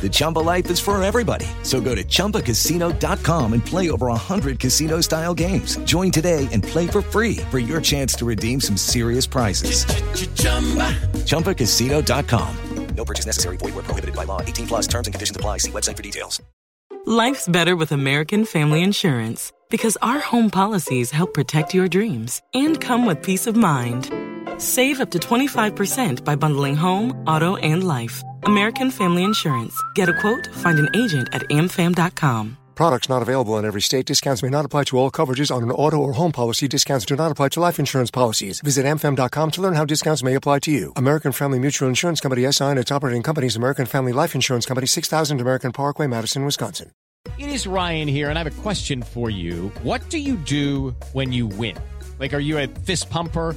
The Chumba life is for everybody. So go to ChumbaCasino.com and play over 100 casino style games. Join today and play for free for your chance to redeem some serious prizes. ChumbaCasino.com. No purchase necessary. Void where prohibited by law. 18 plus terms and conditions apply. See website for details. Life's better with American Family Insurance because our home policies help protect your dreams and come with peace of mind. Save up to 25% by bundling home, auto, and life. American Family Insurance. Get a quote, find an agent at amfam.com. Products not available in every state. Discounts may not apply to all coverages on an auto or home policy. Discounts do not apply to life insurance policies. Visit amfam.com to learn how discounts may apply to you. American Family Mutual Insurance Company SI and its operating companies American Family Life Insurance Company 6000 American Parkway, Madison, Wisconsin. It is Ryan here, and I have a question for you. What do you do when you win? Like, are you a fist pumper?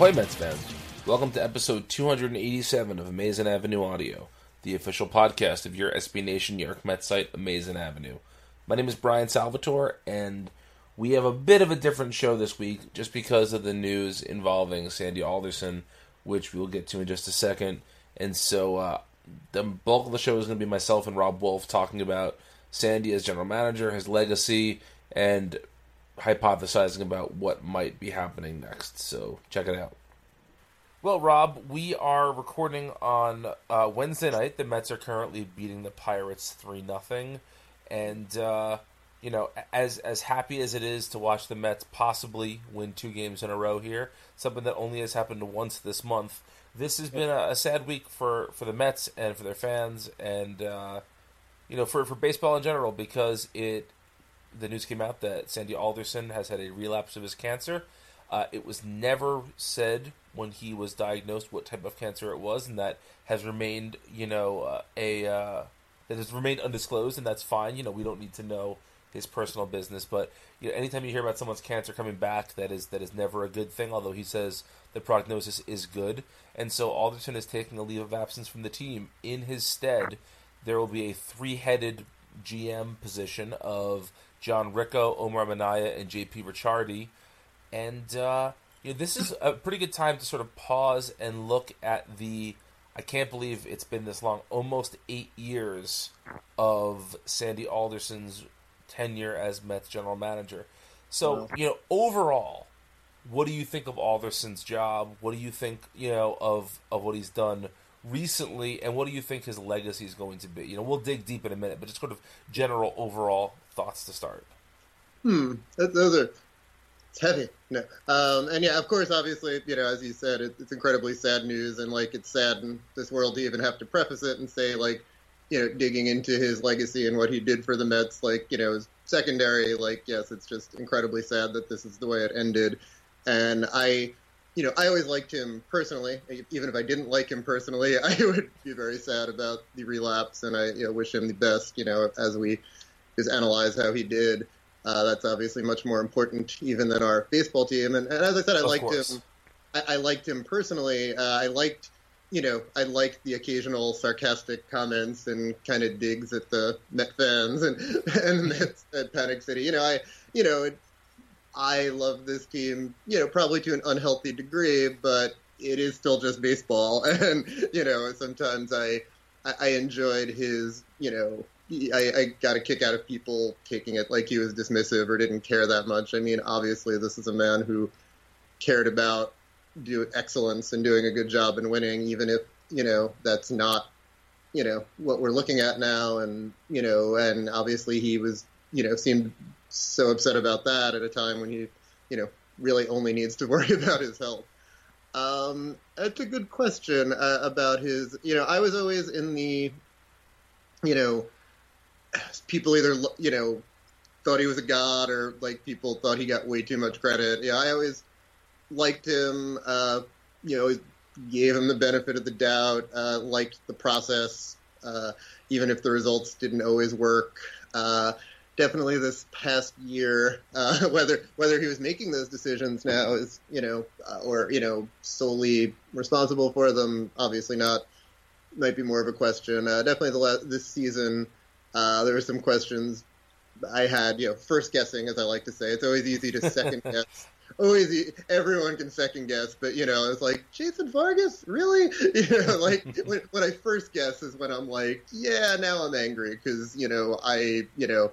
Ahoy Mets fans! Welcome to episode 287 of Amazing Avenue Audio, the official podcast of your SB Nation New York Mets site, Amazing Avenue. My name is Brian Salvatore, and we have a bit of a different show this week just because of the news involving Sandy Alderson, which we'll get to in just a second. And so uh, the bulk of the show is going to be myself and Rob Wolf talking about Sandy as general manager, his legacy, and hypothesizing about what might be happening next. So check it out. Well, Rob, we are recording on uh, Wednesday night. The Mets are currently beating the Pirates three nothing, and uh, you know, as as happy as it is to watch the Mets possibly win two games in a row here, something that only has happened once this month. This has been a, a sad week for, for the Mets and for their fans, and uh, you know, for for baseball in general because it the news came out that Sandy Alderson has had a relapse of his cancer. Uh, it was never said when he was diagnosed what type of cancer it was, and that has remained, you know, uh, a uh, that has remained undisclosed, and that's fine. You know, we don't need to know his personal business, but you know, anytime you hear about someone's cancer coming back, that is that is never a good thing. Although he says the prognosis is good, and so Alderson is taking a leave of absence from the team. In his stead, there will be a three-headed GM position of John Ricco, Omar Minaya, and JP Ricciardi. And uh, you know, this is a pretty good time to sort of pause and look at the. I can't believe it's been this long, almost eight years of Sandy Alderson's tenure as Mets general manager. So you know, overall, what do you think of Alderson's job? What do you think, you know, of of what he's done recently, and what do you think his legacy is going to be? You know, we'll dig deep in a minute, but just sort of general overall thoughts to start. Hmm, those are it's heavy. No, um, and yeah, of course, obviously, you know, as you said, it, it's incredibly sad news, and like it's sad in this world to even have to preface it and say like, you know, digging into his legacy and what he did for the Mets, like you know, is secondary. Like, yes, it's just incredibly sad that this is the way it ended, and I, you know, I always liked him personally. Even if I didn't like him personally, I would be very sad about the relapse, and I you know, wish him the best. You know, as we just analyze how he did. Uh, that's obviously much more important even than our baseball team. And, and as I said, I Of liked course. him. I, I liked him personally. Uh, I liked, you know, I liked the occasional sarcastic comments and kind of digs at the Met fans and and the Mets at Panic City. You know, I, you know, it, I love this team. You know, probably to an unhealthy degree, but it is still just baseball. And you know, sometimes I, I, I enjoyed his, you know. I, I got a kick out of people taking it like he was dismissive or didn't care that much. I mean, obviously, this is a man who cared about do excellence and doing a good job and winning, even if you know that's not you know what we're looking at now. And you know, and obviously he was you know seemed so upset about that at a time when he you know really only needs to worry about his health. Um, that's a good question uh, about his. You know, I was always in the you know people either you know thought he was a god or like people thought he got way too much credit. Yeah, I always liked him. Uh, you know, gave him the benefit of the doubt. Uh, liked the process, uh, even if the results didn't always work. Uh, definitely, this past year, uh, whether whether he was making those decisions now is you know, uh, or you know, solely responsible for them. Obviously not. Might be more of a question. Definitely, the this season, uh, there were some questions I had, you know, first guessing, as I like to say. It's always easy to second guess. Always, e- everyone can second guess, but you know, it's like Jason Vargas, really? You know, like when, when I first guess is when I'm like, yeah, now I'm angry because you know I, you know,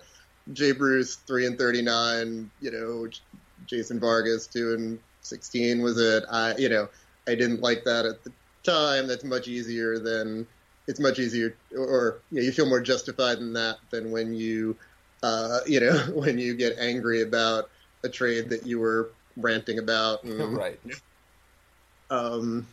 Jay Bruce three and thirty nine, you know, J- Jason Vargas two and sixteen was it? I, you know, I didn't like that at the time. That's much easier than it's much easier, or, or you, know, you feel more justified in that than when you uh, you know, when you get angry about a trade that you were ranting about. And, right. Um,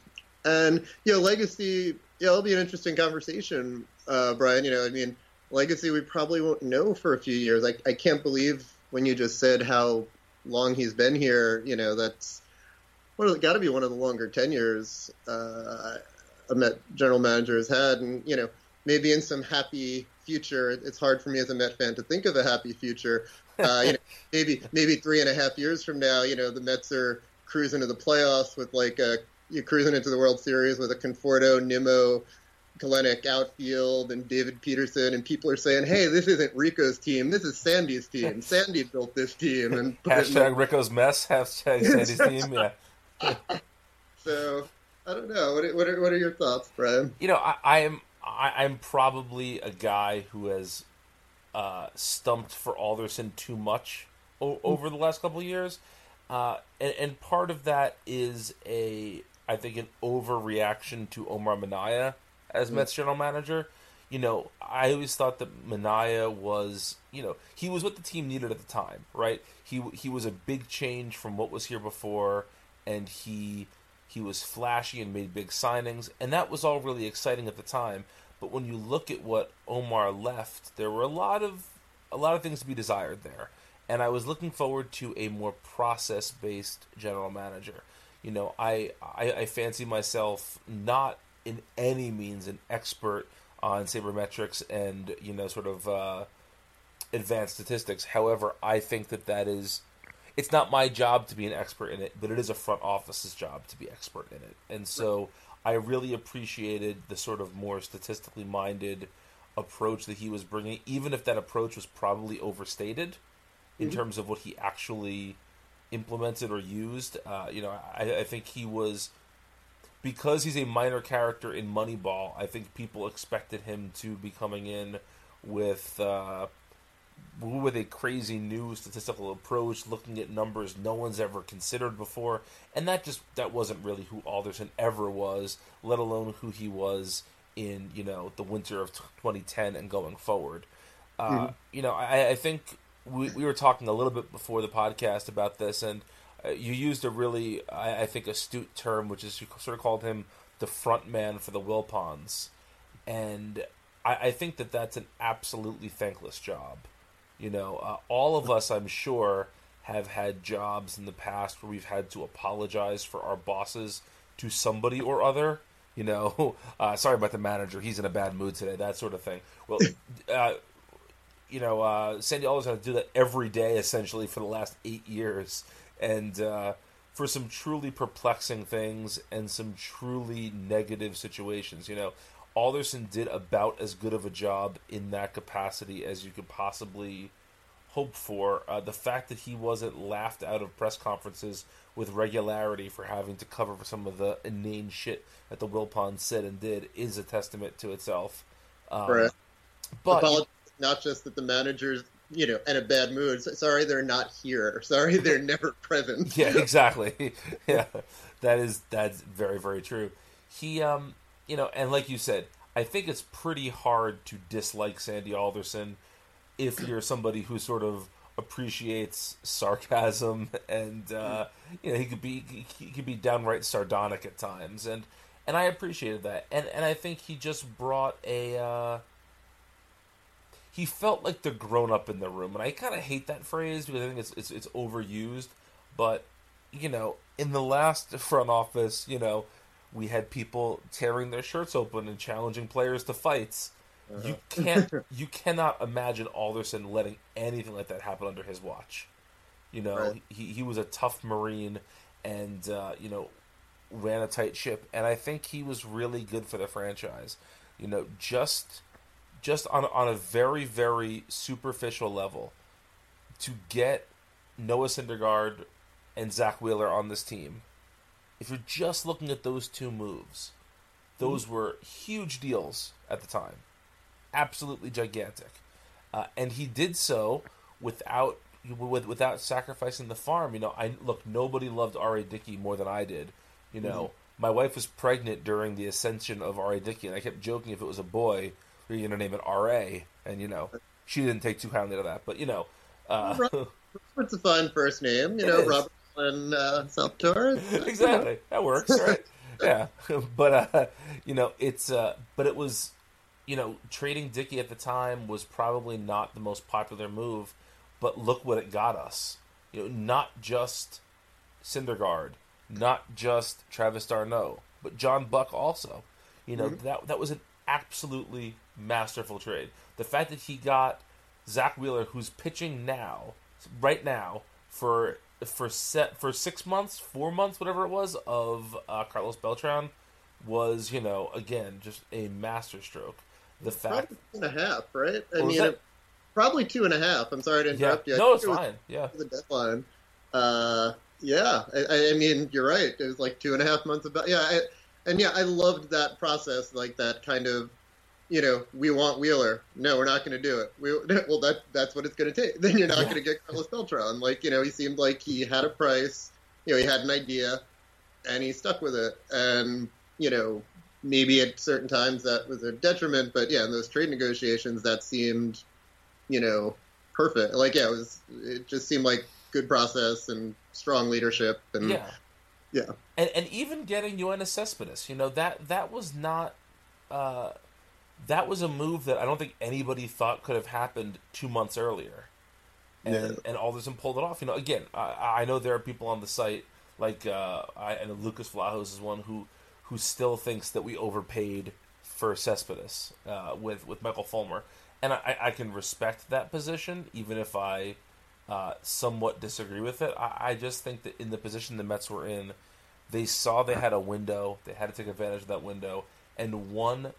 and, you know, legacy, yeah, it'll be an interesting conversation, uh, Brian. You know, I mean, legacy we probably won't know for a few years. I, I can't believe when you just said how long he's been here, you know, that's one of got to be one of the longer tenures uh, Met general manager has had. And, you know, maybe in some happy future, it's hard for me as a Met fan to think of a happy future. Uh, you know, maybe maybe three and a half years from now, you know, the Mets are cruising to the playoffs with like a you're cruising into the World Series with a Conforto, Nimmo, Kelenic outfield, and David Peterson, and people are saying, "Hey, this isn't Ricco's team. This is Sandy's team. Sandy built this team." And put it in the- Hashtag Ricco's mess. Hashtag Sandy's team. Yeah. so I don't know. What are, what are, what are your thoughts, Brian? You know, I, I am I, I'm probably a guy who has uh, stumped for Alderson too much o- over the last couple of years, uh, and, and part of that is a I think an overreaction to Omar Minaya as Mets general manager. You know, I always thought that Minaya was, you know, he was what the team needed at the time, right? He he was a big change from what was here before, and he he was flashy and made big signings, and that was all really exciting at the time. But when you look at what Omar left, there were a lot of a lot of things to be desired there. And I was looking forward to a more process based general manager. You know, I, I I fancy myself not in any means an expert on sabermetrics and you know sort of uh, advanced statistics. However, I think that that is it's not my job to be an expert in it, but it is a front office's job to be expert in it. And so I really appreciated the sort of more statistically minded approach that he was bringing, even if that approach was probably overstated in terms of what he actually implemented or used. Uh, you know, I, I think he was because he's a minor character in Moneyball. I think people expected him to be coming in with. Uh, with a crazy new statistical approach, looking at numbers no one's ever considered before, and that just that wasn't really who Alderson ever was, let alone who he was in you know the winter of 2010 and going forward. Uh, You know, I, I think we we were talking a little bit before the podcast about this, and uh, you used a really I, I think astute term, which is you sort of called him the front man for the Wilpons, and I, I think that that's an absolutely thankless job. You know, uh, all of us, I'm sure, have had jobs in the past where we've had to apologize for our bosses to somebody or other. You know, uh, sorry about the manager; he's in a bad mood today. That sort of thing. Well, uh, you know, uh, Sandy always had to do that every day, essentially, for the last eight years, and uh, for some truly perplexing things and some truly negative situations. You know, Alderson did about as good of a job in that capacity as you could possibly hope for. Uh, the fact that he wasn't laughed out of press conferences with regularity for having to cover for some of the inane shit that the Wilpon said and did is a testament to itself. Um, Right. But not just that the managers, you know, in a bad mood. Sorry, they're not here. Sorry, they're never present. yeah, exactly. yeah, that is that's very very true. He, um, you know, and like you said, I think it's pretty hard to dislike Sandy Alderson if you're somebody who sort of appreciates sarcasm and uh, you know he could be he could be downright sardonic at times. And and I appreciated that. And and I think he just brought a uh, he felt like the grown up in the room. And I kind of hate that phrase because I think it's it's, it's overused. But you know in the last front office you know we had people tearing their shirts open and challenging players to fights you can't you cannot imagine Alderson letting anything like that happen under his watch. You know, Right. he he was a tough marine and uh, you know ran a tight ship and I think he was really good for the franchise. You know, just just on on a very very superficial level to get Noah Syndergaard and Zack Wheeler on this team. If you're just looking at those two moves, those were huge deals at the time absolutely gigantic, uh, and he did so without with, without sacrificing the farm. You know, I look nobody loved R. A. Dickey more than I did. You know, my wife was pregnant during the ascension of R. A. Dickey, and I kept joking if it was a boy, we are going to name it R. A. And you know, she didn't take too kindly to that, but you know. Uh, It's a fun first name, you know. Robert and uh, Salvatore. exactly. That works, right? yeah. But uh, you know, it's uh, but it was, you know, trading Dickey at the time was probably not the most popular move, but look what it got us. You know, not just Syndergaard, not just Travis d'Arnaud, but John Buck also. You know, that that was an absolutely masterful trade. The fact that he got Zack Wheeler, who's pitching now, right now, for for set for six months, four months, whatever it was, of uh, Carlos Beltran, was you know again just a masterstroke. The fact, two and a half, right? I mean, it- probably two and a half. I'm sorry to yeah, interrupt you. I no, it's it was fine, yeah, The deadline. Uh, yeah, I, I mean, you're right. It was like two and a half months about. Yeah, I, and yeah, I loved that process, like that kind of, you know, we want Wheeler. No, we're not going to do it. We, well, that that's what it's going to take. Then you're not Yeah. going to get Carlos Beltran. Like, you know, he seemed like he had a price. You know, he had an idea, and he stuck with it. And you know, maybe at certain times that was a detriment, but yeah, in those trade negotiations, that seemed, you know, perfect. Like, yeah, it was. It just seemed like good process and strong leadership. And yeah, yeah. and and even getting Yoenis Cespedes, you know that that was not. Uh, that was a move that I don't think anybody thought could have happened two months earlier. and Yeah. and Alderson pulled it off. You know, again, I, I know there are people on the site like uh, I and Lucas Vlahos is one who who still thinks that we overpaid for Cespedes uh, with with Michael Fulmer, and I, I can respect that position, even if I uh, somewhat disagree with it. I, I just think that in the position the Mets were in, they saw they had a window, they had to take advantage of that window, and one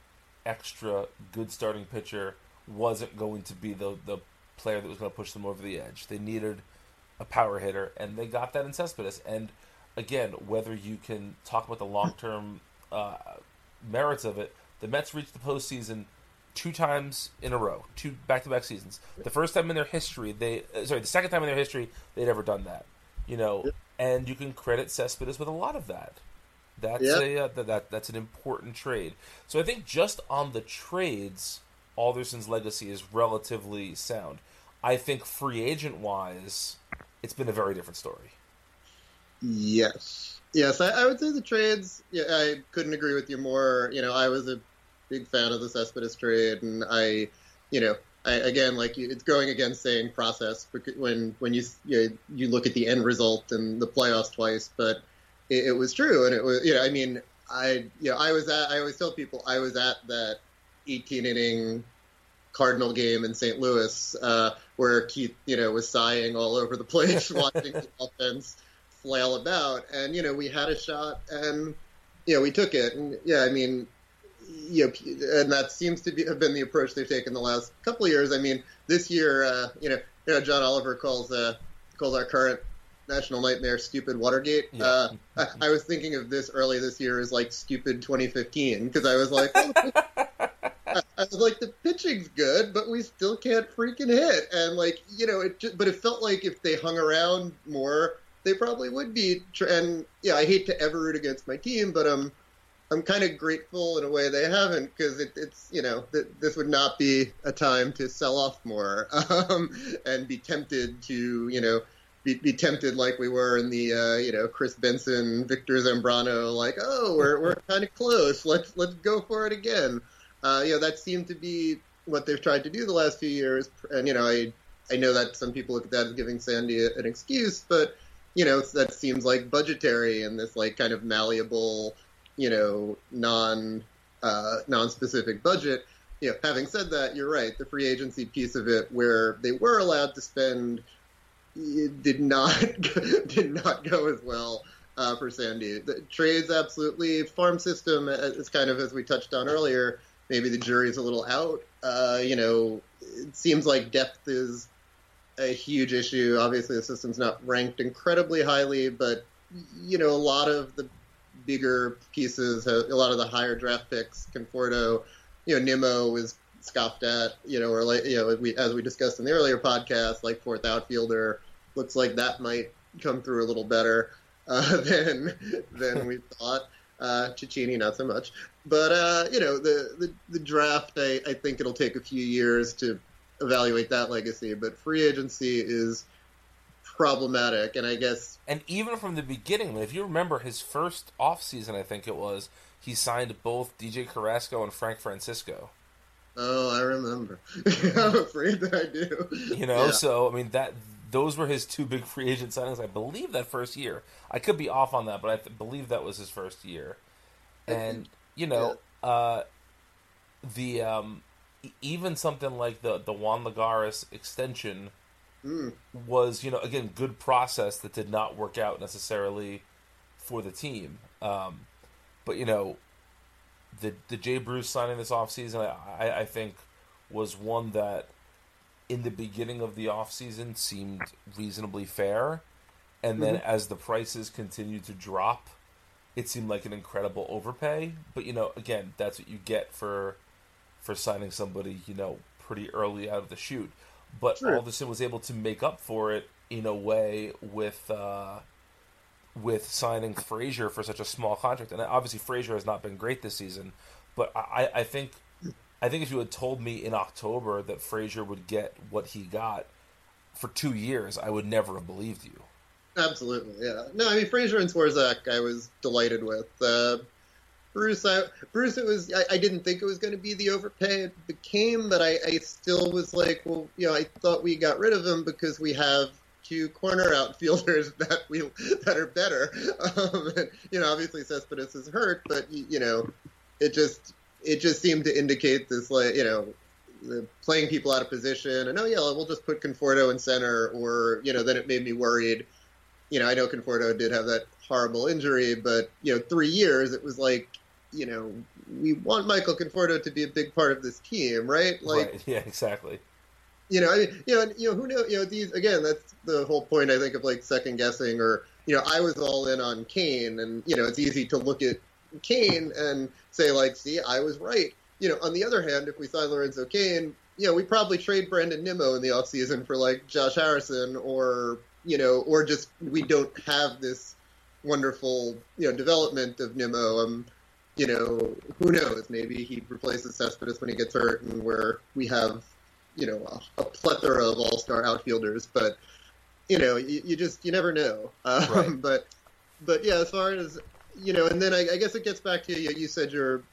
extra good starting pitcher wasn't going to be the the player that was going to push them over the edge. They needed a power hitter, and they got that in Cespedes. And again, whether you can talk about the long term uh, merits of it, the Mets reached the postseason two times in a row, two back to back seasons. The first time in their history, they uh, sorry, the second time in their history they'd ever done that. You know, and you can credit Cespedes with a lot of that. That's Yep. a uh, that, that that's an important trade. So I think just on the trades, Alderson's legacy is relatively sound. I think free agent wise, it's been a very different story. Yes. Yes, I, I would say the trades. Yeah, I couldn't agree with you more. You know, I was a big fan of the Cespedes trade, and I, you know, I, again, like it's going against saying process when when you you, you look at the end result and the playoffs twice, but it, it, was true, and it was you know I mean I you know I was at I always tell people I was at that 18 inning Cardinal game in St. Louis uh, where Keith you know was sighing all over the place watching the offense flail about, and you know we had a shot and you know we took it, and yeah I mean you know, and that seems to be, have been the approach they've taken the last couple of years. I mean, this year, uh, you know, you know, John Oliver calls uh, calls our current national nightmare stupid Watergate. Yeah. Uh, I, I, was thinking of this early this year as like stupid 2015 because I was like, oh, I, I, was like, the pitching's good, but we still can't freaking hit. And like, you know, it just, but it felt like if they hung around more, they probably would be. And yeah, I hate to ever root against my team, but um I'm kind of grateful in a way they haven't because it, it's you know th- this would not be a time to sell off more um, and be tempted to you know be, be tempted like we were in the uh, you know Kris Benson Victor Zambrano like oh we're we're kind of close let's let's go for it again uh, you know that seemed to be what they've tried to do the last few years and you know I I know that some people look at that as giving Sandy an excuse but you know that seems like budgetary and this like kind of malleable you know, non uh, non-specific budget. You know, having said that, you're right. The free agency piece of it, where they were allowed to spend, did not did not go as well uh, for Sandy. The trades absolutely farm system is kind of as we touched on earlier. Maybe the jury's a little out. Uh, you know, it seems like depth is a huge issue. Obviously, the system's not ranked incredibly highly, but you know, a lot of the bigger pieces, a lot of the higher draft picks, Conforto, you know, Nimmo was scoffed at, you know, or like, you know, we, as we discussed in the earlier podcast, like fourth outfielder, looks like that might come through a little better uh, than than we thought. Uh, Cecchini, not so much. But uh, you know, the, the the draft, I, I think it'll take a few years to evaluate that legacy. But free agency is problematic, and I guess. And even from the beginning, if you remember his first off season, I think it was he signed both DJ Carrasco and Frank Francisco. Oh, I remember. I'm afraid that I do. You know, yeah. so I mean that those were his two big free agent signings. I believe that first year. I could be off on that, but I th- believe that was his first year. And you know, yeah. uh, the um, even something like the the Juan Lagares extension mm. was you know again good process that did not work out necessarily for the team. Um, but you know the the Jay Bruce signing this offseason, I, I, I think was one that in the beginning of the offseason seemed reasonably fair. And then mm-hmm. as the prices continued to drop, it seemed like an incredible overpay. But you know, again, that's what you get for for signing somebody, you know, pretty early out of the chute but True. Alderson was able to make up for it in a way with uh, with signing Frazier for such a small contract. And obviously, Frazier has not been great this season, but I, I think I think if you had told me in October that Frazier would get what he got for two years, I would never have believed you. Absolutely, yeah. No, I mean Frazier and Swarzak, I was delighted with. Uh, Bruce, I, Bruce, it was. I, I, didn't think it was going to be the overpay it became, but I, I, still was like, well, you know, I thought we got rid of him because we have two corner outfielders that we that are better. Um, and, you know, obviously Cespedes is hurt, but you know, it just it just seemed to indicate this, like, you know, playing people out of position, and oh yeah, we'll just put Conforto in center, or you know, then it made me worried. You know, I know Conforto did have that horrible injury, but you know, three years, it was like you know, we want Michael Conforto to be a big part of this team, right? Like, right. yeah, exactly. You know, I mean, you know, you know, who knows? You know, these again. That's the whole point. I think of like second guessing, or you know, I was all in on Cain, and you know, it's easy to look at Cain and say like, see, I was right. You know, on the other hand, if we sign Lorenzo Cain, you know, we probably trade Brandon Nimmo in the offseason for like Josh Harrison, or you know, or just we don't have this wonderful you know development of Nimmo. Um, you know, who knows? Maybe he replaces Cespedes when he gets hurt, and where we have, you know, a, a plethora of all-star outfielders. But you know, you, you just you never know. Um, right. But but yeah, as far as you know, and then I, I guess it gets back to you. You said you're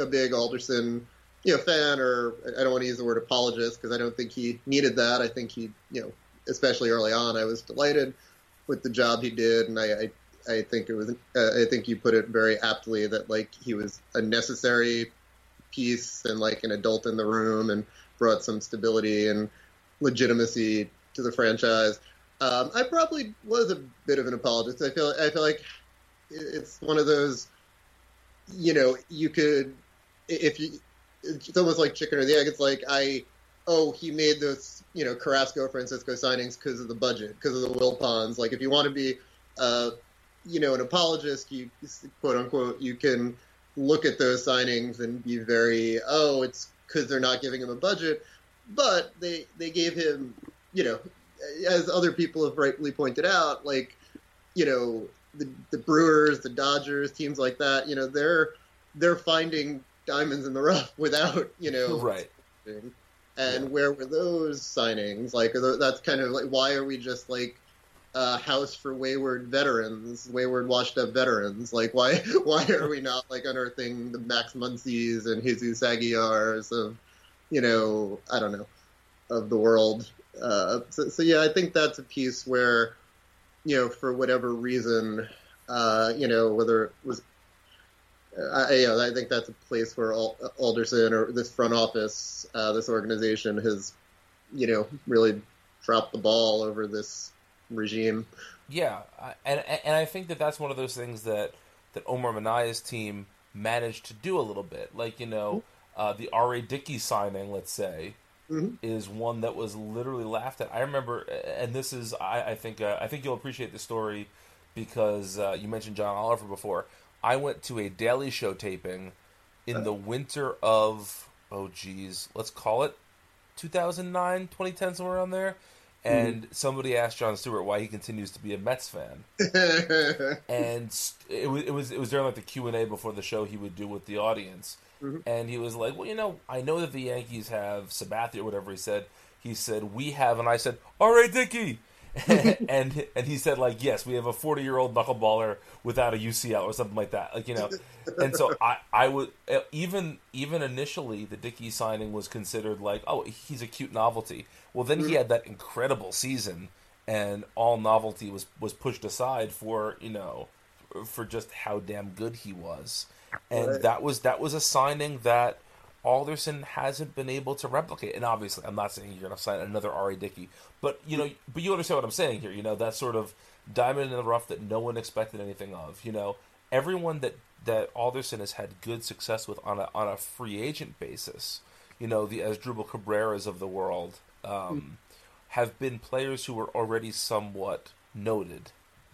a big Alderson, you know fan or I don't want to use the word apologist because I don't think he needed that. I think he you know especially early on I was delighted with the job he did, and I I, I think it was uh, I think you put it very aptly that like he was a necessary piece and like an adult in the room and brought some stability and legitimacy to the franchise. Um, I probably was a bit of an apologist. I feel I feel like it's one of those, you know, you could if you it's almost like chicken or the egg. It's like I oh he made those you know Carrasco Francisco signings because of the budget because of the Wilpons. Like if you want to be uh, you know an apologist, you quote unquote you can look at those signings and be very oh it's because they're not giving him a budget, but they they gave him you know as other people have rightly pointed out, like, you know, the, the Brewers, the Dodgers, teams like that, you know, they're they're finding diamonds in the rough without, you know, right. And yeah. where were those signings? Like, that's kind of like, why are we just like a house for wayward veterans, wayward washed up veterans? Like, why why are we not like unearthing the Max Muncies and Jesus Aguilars of, you know, I don't know, of the world? Uh, so, so, yeah, I think that's a piece where, you know, for whatever reason, uh, you know, whether it was, I, you know, I think that's a place where Alderson or this front office, uh, this organization has, you know, really dropped the ball over this regime. Yeah, and and I think that that's one of those things that that Omar Minaya's team managed to do a little bit, like you know, uh, the R.A. Dickey signing, let's say mm-hmm. is one that was literally laughed at. I remember, and this is I, I think uh, I think you'll appreciate the story because uh, you mentioned John Oliver before. I went to a Daily Show taping in the winter of oh geez, let's call it 2009, 2010, somewhere around there. And mm-hmm. somebody asked Jon Stewart why he continues to be a Mets fan, and it was it was it was during like the Q and A before the show he would do with the audience, Mm-hmm. And he was like, "Well, you know, I know that the Yankees have Sabathia or whatever he said. He said we have, and I said, all right, Dickey." and and he said like yes we have a 40 year old knuckleballer without a UCL or something like that like you know and so I I would uh, even even initially the Dickey signing was considered like oh he's a cute novelty well then he mm-hmm. had that incredible season and all novelty was was pushed aside for you know for just how damn good he was and right. that was that was a signing that Alderson hasn't been able to replicate. And obviously, I'm not saying you're going to sign another R.A. Dickey, but you know, but you understand what I'm saying here. You know, that sort of diamond in the rough that no one expected anything of. You know, everyone that that Alderson has had good success with on a on a free agent basis. You know, the Asdrubal Cabreras of the world um, mm. have been players who were already somewhat noted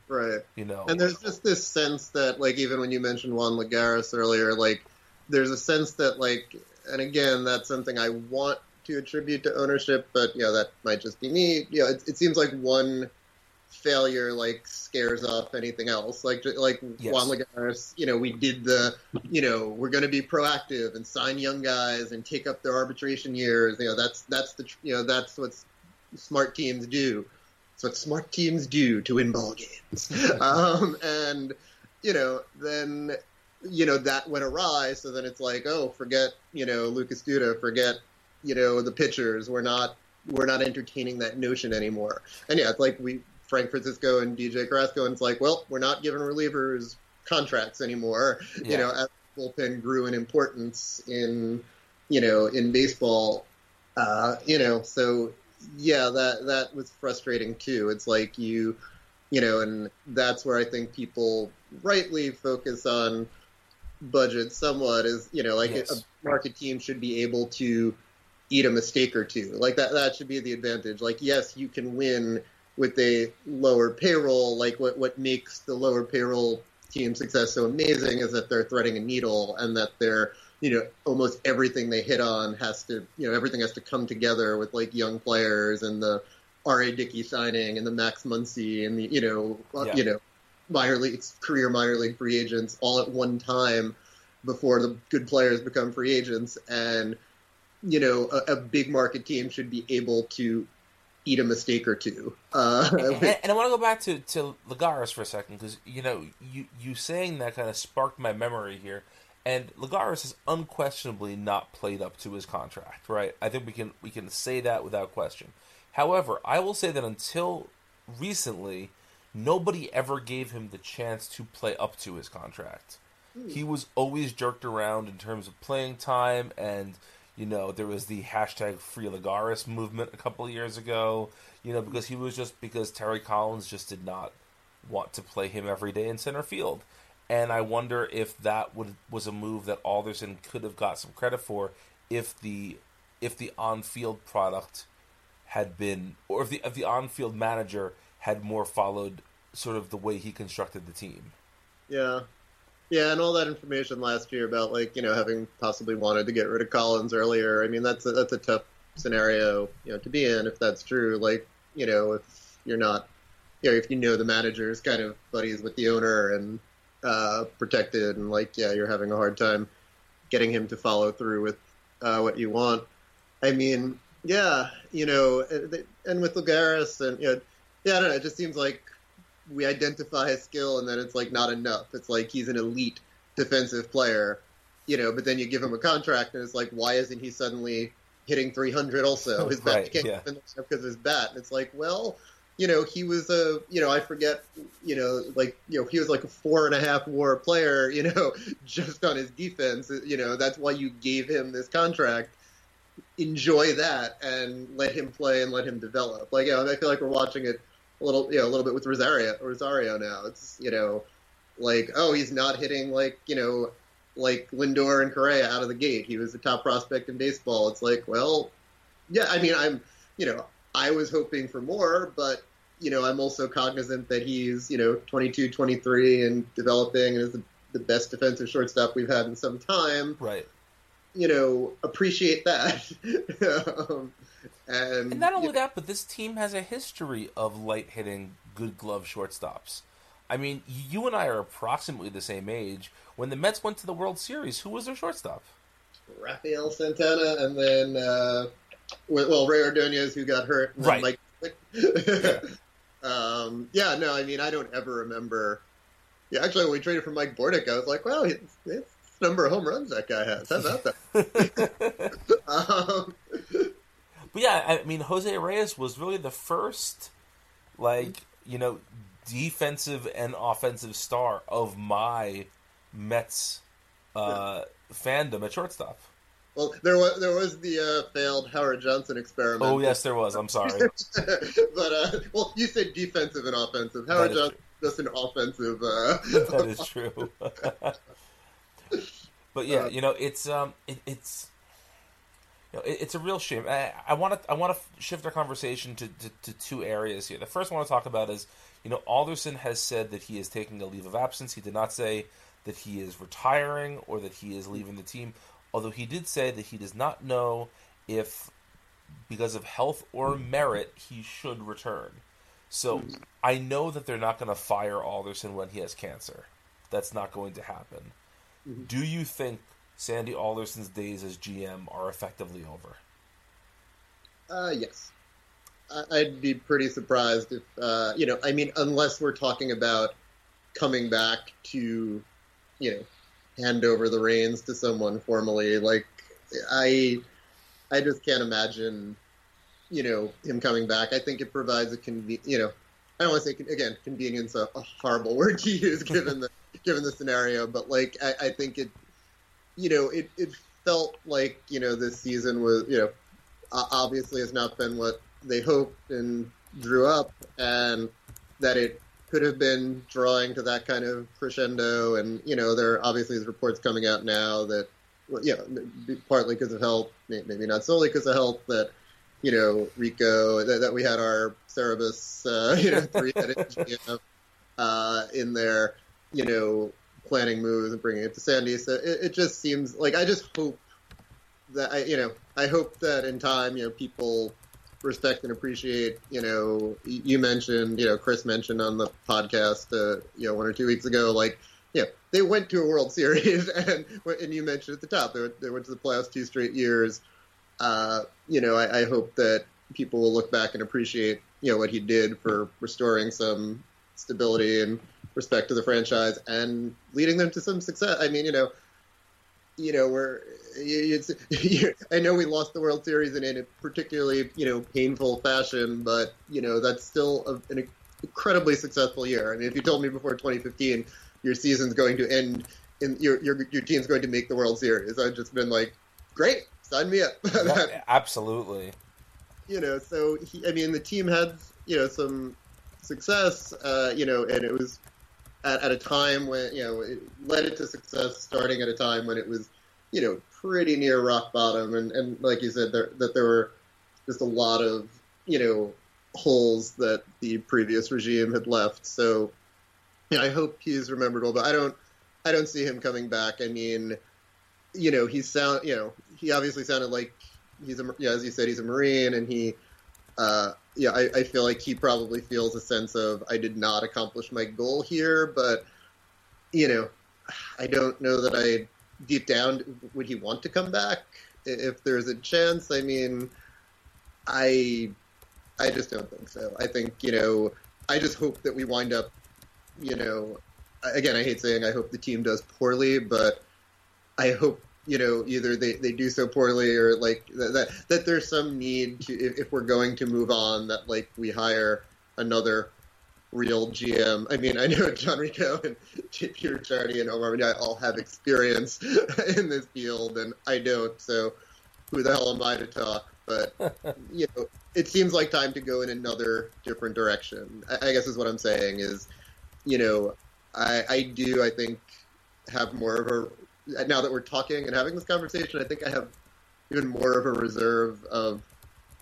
Right. You know. And there's just this sense that, like, even when you mentioned Juan Lagares earlier, like, there's a sense that, like, and again, that's something I want to attribute to ownership, but, you know, that might just be me. You know, it, it seems like one failure, like, scares off anything else. Like, like yes. Juan Lagares, you know, we did the, you know, we're going to be proactive and sign young guys and take up their arbitration years. You know, that's, that's the, you know, that's what smart teams do. It's what smart teams do to win ball games. um, and you know, then you know that went awry. So then it's like, oh, forget you know Lucas Duda, forget you know the pitchers. We're not we're not entertaining that notion anymore. And yeah, it's like we Frank Francisco and DJ Carrasco, and it's like, well, we're not giving relievers contracts anymore. Yeah. You know, as bullpen grew in importance in you know in baseball. Uh, you know, so yeah, that that was frustrating too. It's like you, you know, and that's where I think people rightly focus on budget somewhat. Is you know, like yes. a market team should be able to eat a mistake or two. Like that that should be the advantage. Like yes, you can win with a lower payroll. Like what what makes the lower payroll team success so amazing is that they're threading a needle and that they're you know almost everything they hit on has to you know everything has to come together with like young players and the R.A. Dickey signing and the Max Muncy and the you know uh, yeah. you know minor league career minor league free agents all at one time before the good players become free agents and you know a, a big market team should be able to eat a mistake or two. Uh, and, and, and, I want to go back to to Lagares for a second because you know you you saying that kind of sparked my memory here And Lagares has unquestionably not played up to his contract, right? I think we can we can say that without question. However, I will say that until recently, nobody ever gave him the chance to play up to his contract. Hmm. He was always jerked around in terms of playing time, and you know there was the hashtag Free Lagares movement a couple of years ago. You know because he was just because Terry Collins just did not want to play him every day in center field, and I wonder if that would was a move that Alderson could have got some credit for if the if the on field product had been or if the if the on field manager had more followed sort of the way he constructed the team. Yeah. Yeah, and all that information last year about like, you know, having possibly wanted to get rid of Collins earlier. I mean, that's a, that's a tough scenario, you know, to be in if that's true. Like, you know, if you're not you know, if you know the manager is kind of buddies with the owner and uh, protected and like, yeah, you're having a hard time getting him to follow through with uh, what you want. I mean, yeah, you know, and with Lagares and you know, yeah, I don't know. It just seems like we identify his skill and then it's like not enough. It's like he's an elite defensive player, you know, but then you give him a contract and it's like, why isn't he suddenly hitting 300 also? His bat Right, can't yeah. because of his bat. And it's like, well, you know, he was a, you know, I forget, you know, like, you know, he was like a four and a half war player, you know, just on his defense. You know, that's why you gave him this contract. Enjoy that and let him play and let him develop. Like, you know, I feel like we're watching it a little, you know, a little bit with Rosario, Rosario now. It's, you know, like, oh, he's not hitting like, you know, like Lindor and Correa out of the gate. He was the top prospect in baseball. It's like, well, yeah, I mean, I'm, you know, I was hoping for more, but you know, I'm also cognizant that he's, you know, 22, 23 and developing and is the, the best defensive shortstop we've had in some time. Right. You know, appreciate that. um, and, And not only that, but this team has a history of light hitting, good glove shortstops. I mean, you and I are approximately the same age. When the Mets went to the World Series, who was their shortstop? Rafael Santana, and then uh, well, well, Rey Ordonez, who got hurt, Right. Mike. um, yeah, no, I mean, I don't ever remember. Yeah, actually, when we traded for Mike Bordick, I was like, wow, it's, it's the number of home runs that guy has. How about that? um, But yeah, I mean, Jose Reyes was really the first, like, you know, defensive and offensive star of my Mets uh, fandom at shortstop. Well, there was there was the uh, failed Howard Johnson experiment. Oh, yes, there was. I'm sorry. but uh, well, you said defensive and offensive. Howard Johnson just an offensive. Uh, that is true. but yeah, you know, it's um, it, it's you know, it, it's a real shame. I want to I want to shift our conversation to, to to two areas here. The first one I want to talk about is you know Alderson has said that he is taking a leave of absence. He did not say that he is retiring or that he is leaving the team. Although he did say that he does not know if because of health or merit he should return. So I know that they're not going to fire Alderson when he has cancer. That's not going to happen. Do you think Sandy Alderson's days as GM are effectively over? Uh, yes. I'd be pretty surprised if, uh, you know, I mean, unless we're talking about coming back to, you know, hand over the reins to someone formally. Like, I, I just can't imagine, you know, him coming back. I think it provides a conven, you know, I don't want to say again convenience a, a horrible word to use given the given the scenario, but like I, I think it, you know, it it felt like you know this season was you know obviously has not been what they hoped and drew up, and that it could have been drawing to that kind of crescendo. And you know, there are obviously there's reports coming out now that, well, yeah, partly because of may- maybe not solely because of health, that you know Ricco that, that we had our Cerberus, uh, you know, three-headed GM uh, in there, you know, planning moves and bringing it to Sandy. So it, it just seems like I just hope that I, you know, I hope that in time, you know, people respect and appreciate. You know, you mentioned, you know, Chris mentioned on the podcast, uh, you know, one or two weeks ago, like, know, they went to a World Series, and and you mentioned at the top, they went, they went to the playoffs two straight years. Uh, you know, I, I hope that people will look back and appreciate, you know, what he did for restoring some stability and respect to the franchise and leading them to some success. I mean, you know, you know, we're it's. I know we lost the World Series in a particularly you know painful fashion, but you know that's still a, an incredibly successful year. I mean, if you told me before 2015 your season's going to end and your your your team's going to make the World Series, I've just been like, great, sign me up. Yeah, absolutely. You know, so he, I mean, the team had you know some success, uh, you know, and it was at, at a time when you know it led it to success, starting at a time when it was you know pretty near rock bottom, and and like you said, there, that there were just a lot of you know holes that the previous regime had left. So, yeah, I hope he's remembered well, but I don't I don't see him coming back. I mean, you know, he sound, you know, he obviously sounded like he's a, yeah, as you said, he's a Marine, and he, uh, yeah, I, I feel like he probably feels a sense of I did not accomplish my goal here, but you know, I don't know that I deep down would he want to come back if there's a chance. I mean, I, I just don't think so. I think you know, I just hope that we wind up, you know, again, I hate saying I hope the team does poorly, but I hope you know either they, they do so poorly or like that that, that there's some need to if, if, we're going to move on that like we hire another real GM. I mean, I know John Ricco and JP Ricciardi and Omar I all have experience in this field, and I don't. So who the hell am I to talk? But you know, it seems like time to go in another different direction. I, I guess is what I'm saying is, you know, I, I do, I think, have more of a now that we're talking and having this conversation. I think I have even more of a reserve of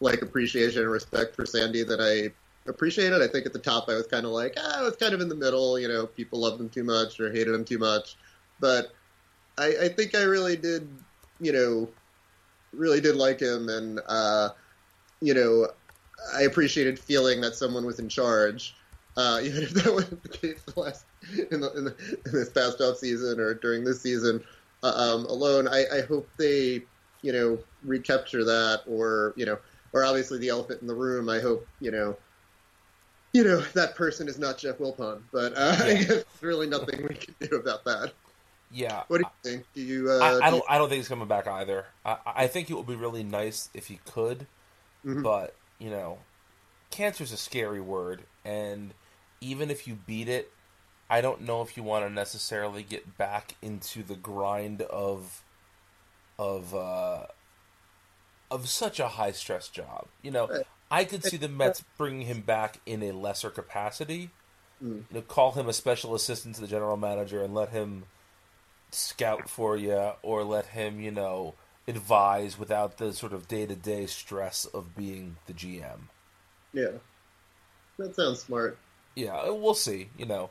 like appreciation and respect for Sandy that I appreciated. I think at the top I was kind of like, ah, I was kind of in the middle. You know, people loved him too much or hated him too much, but I, I think I really did, you know, really did like him, and uh, you know, I appreciated feeling that someone was in charge. Uh, even if that wasn't the case the last in, the, in, the, in this past off season or during this season uh, um, alone. I, I hope they, you know, recapture that, or you know, or obviously the elephant in the room. I hope you know, you know, that person is not Jeff Wilpon, but uh, yeah. I guess there's really nothing we can do about that. Yeah. What do you think? Do you? Uh, I, I, don't. I don't think he's coming back either. I, I think it would be really nice if he could, mm-hmm. but you know, cancer's a scary word, and even if you beat it, I don't know if you want to necessarily get back into the grind of of uh, of such a high stress job. You know, I could see the Mets bringing him back in a lesser capacity. Mm. You know, call him a special assistant to the general manager and let him scout for you, or let him, you know, advise without the sort of day to day stress of being the GM. Yeah, that sounds smart. Yeah, we'll see. You know,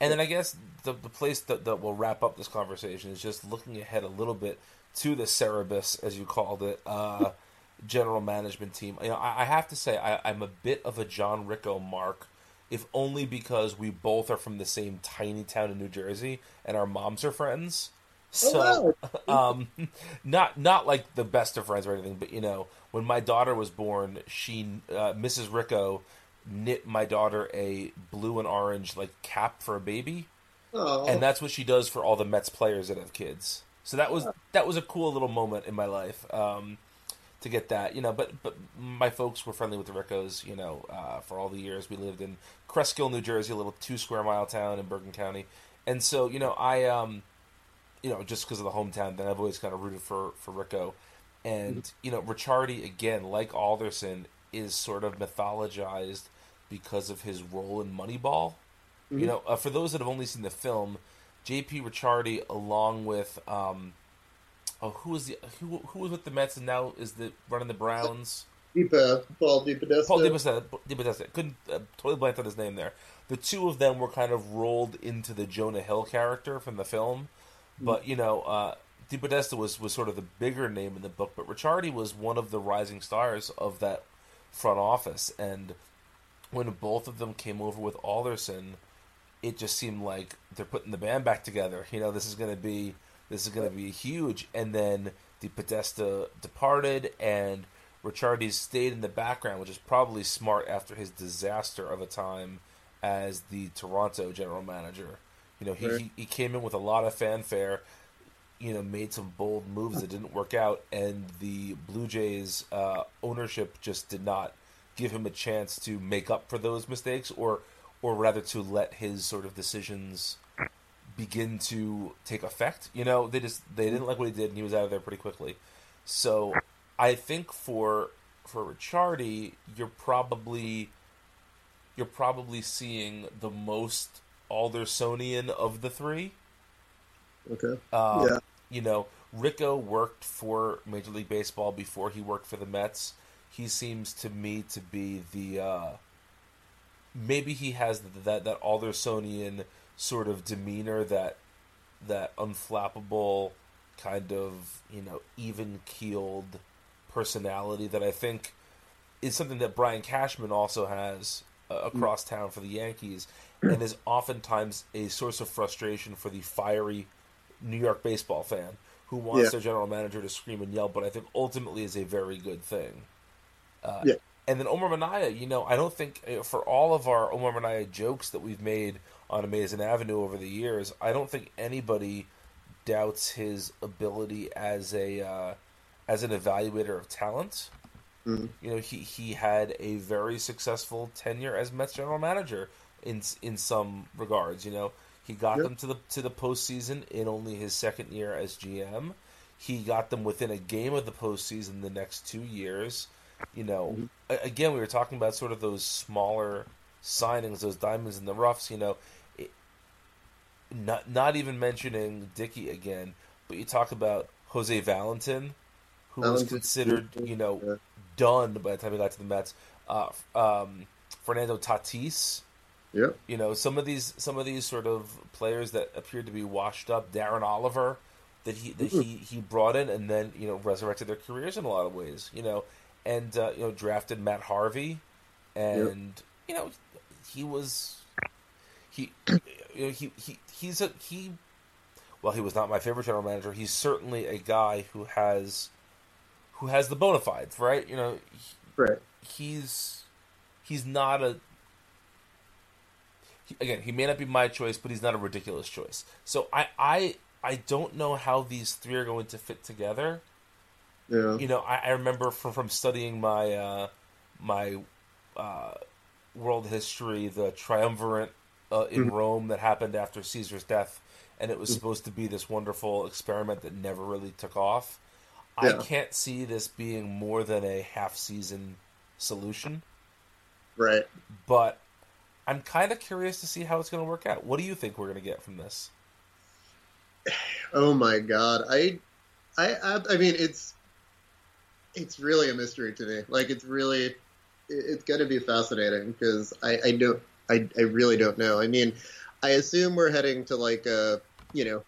and then I guess the the place that, that will wrap up this conversation is just looking ahead a little bit to the Cerberus, as you called it, uh, general management team. You know, I, I have to say I, I'm a bit of a John Ricco mark, if only because we both are from the same tiny town in New Jersey and our moms are friends. So, oh, wow. um, not not like the best of friends or anything, but you know, when my daughter was born, she uh, Mrs. Ricco knit my daughter a blue and orange like cap for a baby, oh. and that's what she does for all the Mets players that have kids. So that was that was a cool little moment in my life um, to get that, you know. But but my folks were friendly with the Riccos, you know, uh, for all the years we lived in Cresskill, New Jersey, a little two square mile town in Bergen County, and so you know I um, you know just because of the hometown, then I've always kind of rooted for for Ricco, and mm-hmm. you know Ricciardi again, like Alderson, is sort of mythologized because of his role in Moneyball. Mm-hmm. You know, uh, for those that have only seen the film, J.P. Ricciardi, along with um, oh, who was the who who was with the Mets and now is the running the Browns. Deepa, Paul DePodesta. Paul DePodesta. DePodesta. Couldn't uh, totally blank on his name there. The two of them were kind of rolled into the Jonah Hill character from the film, mm-hmm. but you know, uh, DePodesta was was sort of the bigger name in the book, but Ricciardi was one of the rising stars of that front office, and when both of them came over with Alderson, it just seemed like they're putting the band back together. You know, this is going to be this is going to be huge. And then DePodesta departed, and Ricciardi stayed in the background, which is probably smart after his disaster of a time as the Toronto general manager. You know, he, he, he came in with a lot of fanfare. You know, made some bold moves that didn't work out, and the Blue Jays uh, ownership just did not give him a chance to make up for those mistakes, or or rather to let his sort of decisions begin to take effect. You know, they just they didn't like what he did, and he was out of there pretty quickly. So I think for for Ricciardi, you're probably you're probably seeing the most Aldersonian of the three. Okay. Um, Yeah. You know, Ricco worked for Major League Baseball before he worked for the Mets. He seems to me to be the uh, maybe he has that that Aldersonian sort of demeanor that that unflappable kind of you know even keeled personality that I think is something that Brian Cashman also has uh, across town for the Yankees and is oftentimes a source of frustration for the fiery New York baseball fan who wants Yeah. their general manager to scream and yell, but I think ultimately is a very good thing. Uh, Yeah. And then Omar Minaya, you know, I don't think for all of our Omar Minaya jokes that we've made on Amazin' Avenue over the years, I don't think anybody doubts his ability as a uh, as an evaluator of talent. Mhm. You know, he he had a very successful tenure as Mets general manager in in some regards. You know, he got Yep. them to the to the postseason in only his second year as GM. He got them within a game of the postseason the next two years. You know, a- again, we were talking about sort of those smaller signings, those diamonds in the roughs. You know, it, not not even mentioning Dickey again, but you talk about Jose Valentin, who was considered, you know, yeah. done by the time he got to the Mets. Uh, um, Fernando Tatis, Yep. you know, some of these some of these sort of players that appeared to be washed up. Darren Oliver, that he that he he brought in and then you know resurrected their careers in a lot of ways. You know, and uh, you know drafted Matt Harvey, and you know he was he you know he he he's a he. Well, he was not my favorite general manager. He's certainly a guy who has who has the bona fides, right? You know, Right. he's he's not a he- again he may not be my choice but he's not a ridiculous choice. So i i i don't know how these three are going to fit together. Yeah. you know i, I remember from from studying my uh my uh world history the triumvirate uh, in rome that happened after caesar's death and it was supposed to be this wonderful experiment that never really took off. I can't see this being more than a half season solution. Right. but I'm kind of curious to see how it's going to work out. What do you think we're going to get from this? Oh my god. I, I, I, I mean, it's, it's really a mystery to me. Like, it's really, it's going to be fascinating because I, I don't, I, I really don't know. I mean, I assume we're heading to like a, you know,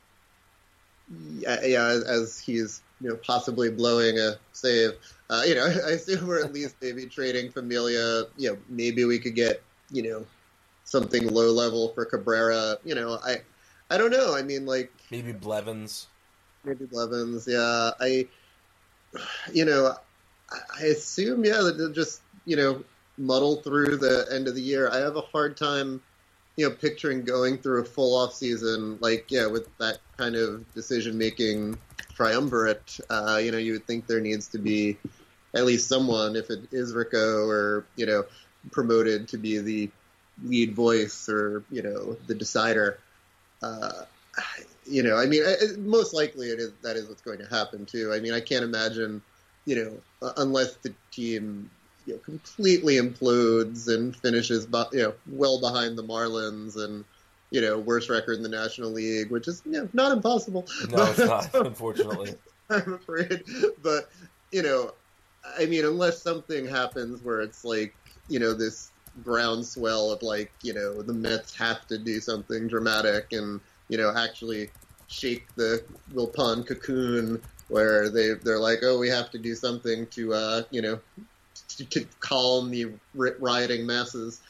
yeah, yeah as, he's, you know, possibly blowing a save. Uh, you know, I assume we're at least maybe trading Familia. You know, maybe we could get, you know, something low level for Cabrera. You know, I, I don't know. I mean, like, Maybe Blevins. maybe Blevins. Yeah, I, you know, I, I assume yeah that they'll just you know muddle through the end of the year. I have a hard time, you know, picturing going through a full off season like yeah with that kind of decision making triumvirate. Uh, you know, you would think there needs to be at least someone, if it is Ricco or you know, promoted to be the lead voice or you know the decider. Uh, you know, I mean, I- most likely it is that is what's going to happen too. I mean, I can't imagine, you know, uh, unless the team you know completely implodes and finishes, you know, well behind the Marlins and you know worst record in the National League, which is you know not impossible. No, it's not, unfortunately. I'm afraid. But, you know, I mean, unless something happens where it's like, you know, this groundswell of like, you know, the Mets have to do something dramatic and, you know, actually shake the Wilpon cocoon where they, they're like, oh, we have to do something to, uh, you know, to, to calm the rioting masses.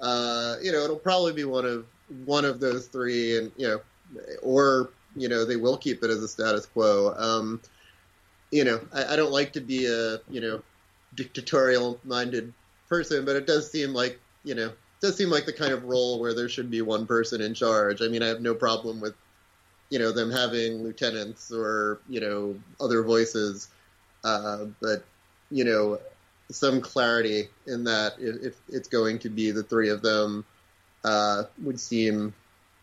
Uh, you know, it'll probably be one of one of those three, and you know, or you know, they will keep it as a status quo. Um, you know, I, I don't like to be a you know dictatorial-minded person, but it does seem like you know, does seem like the kind of role where there should be one person in charge. I mean, I have no problem with you know them having lieutenants or you know other voices, uh, but you know some clarity in that if, if it's going to be the three of them uh, would seem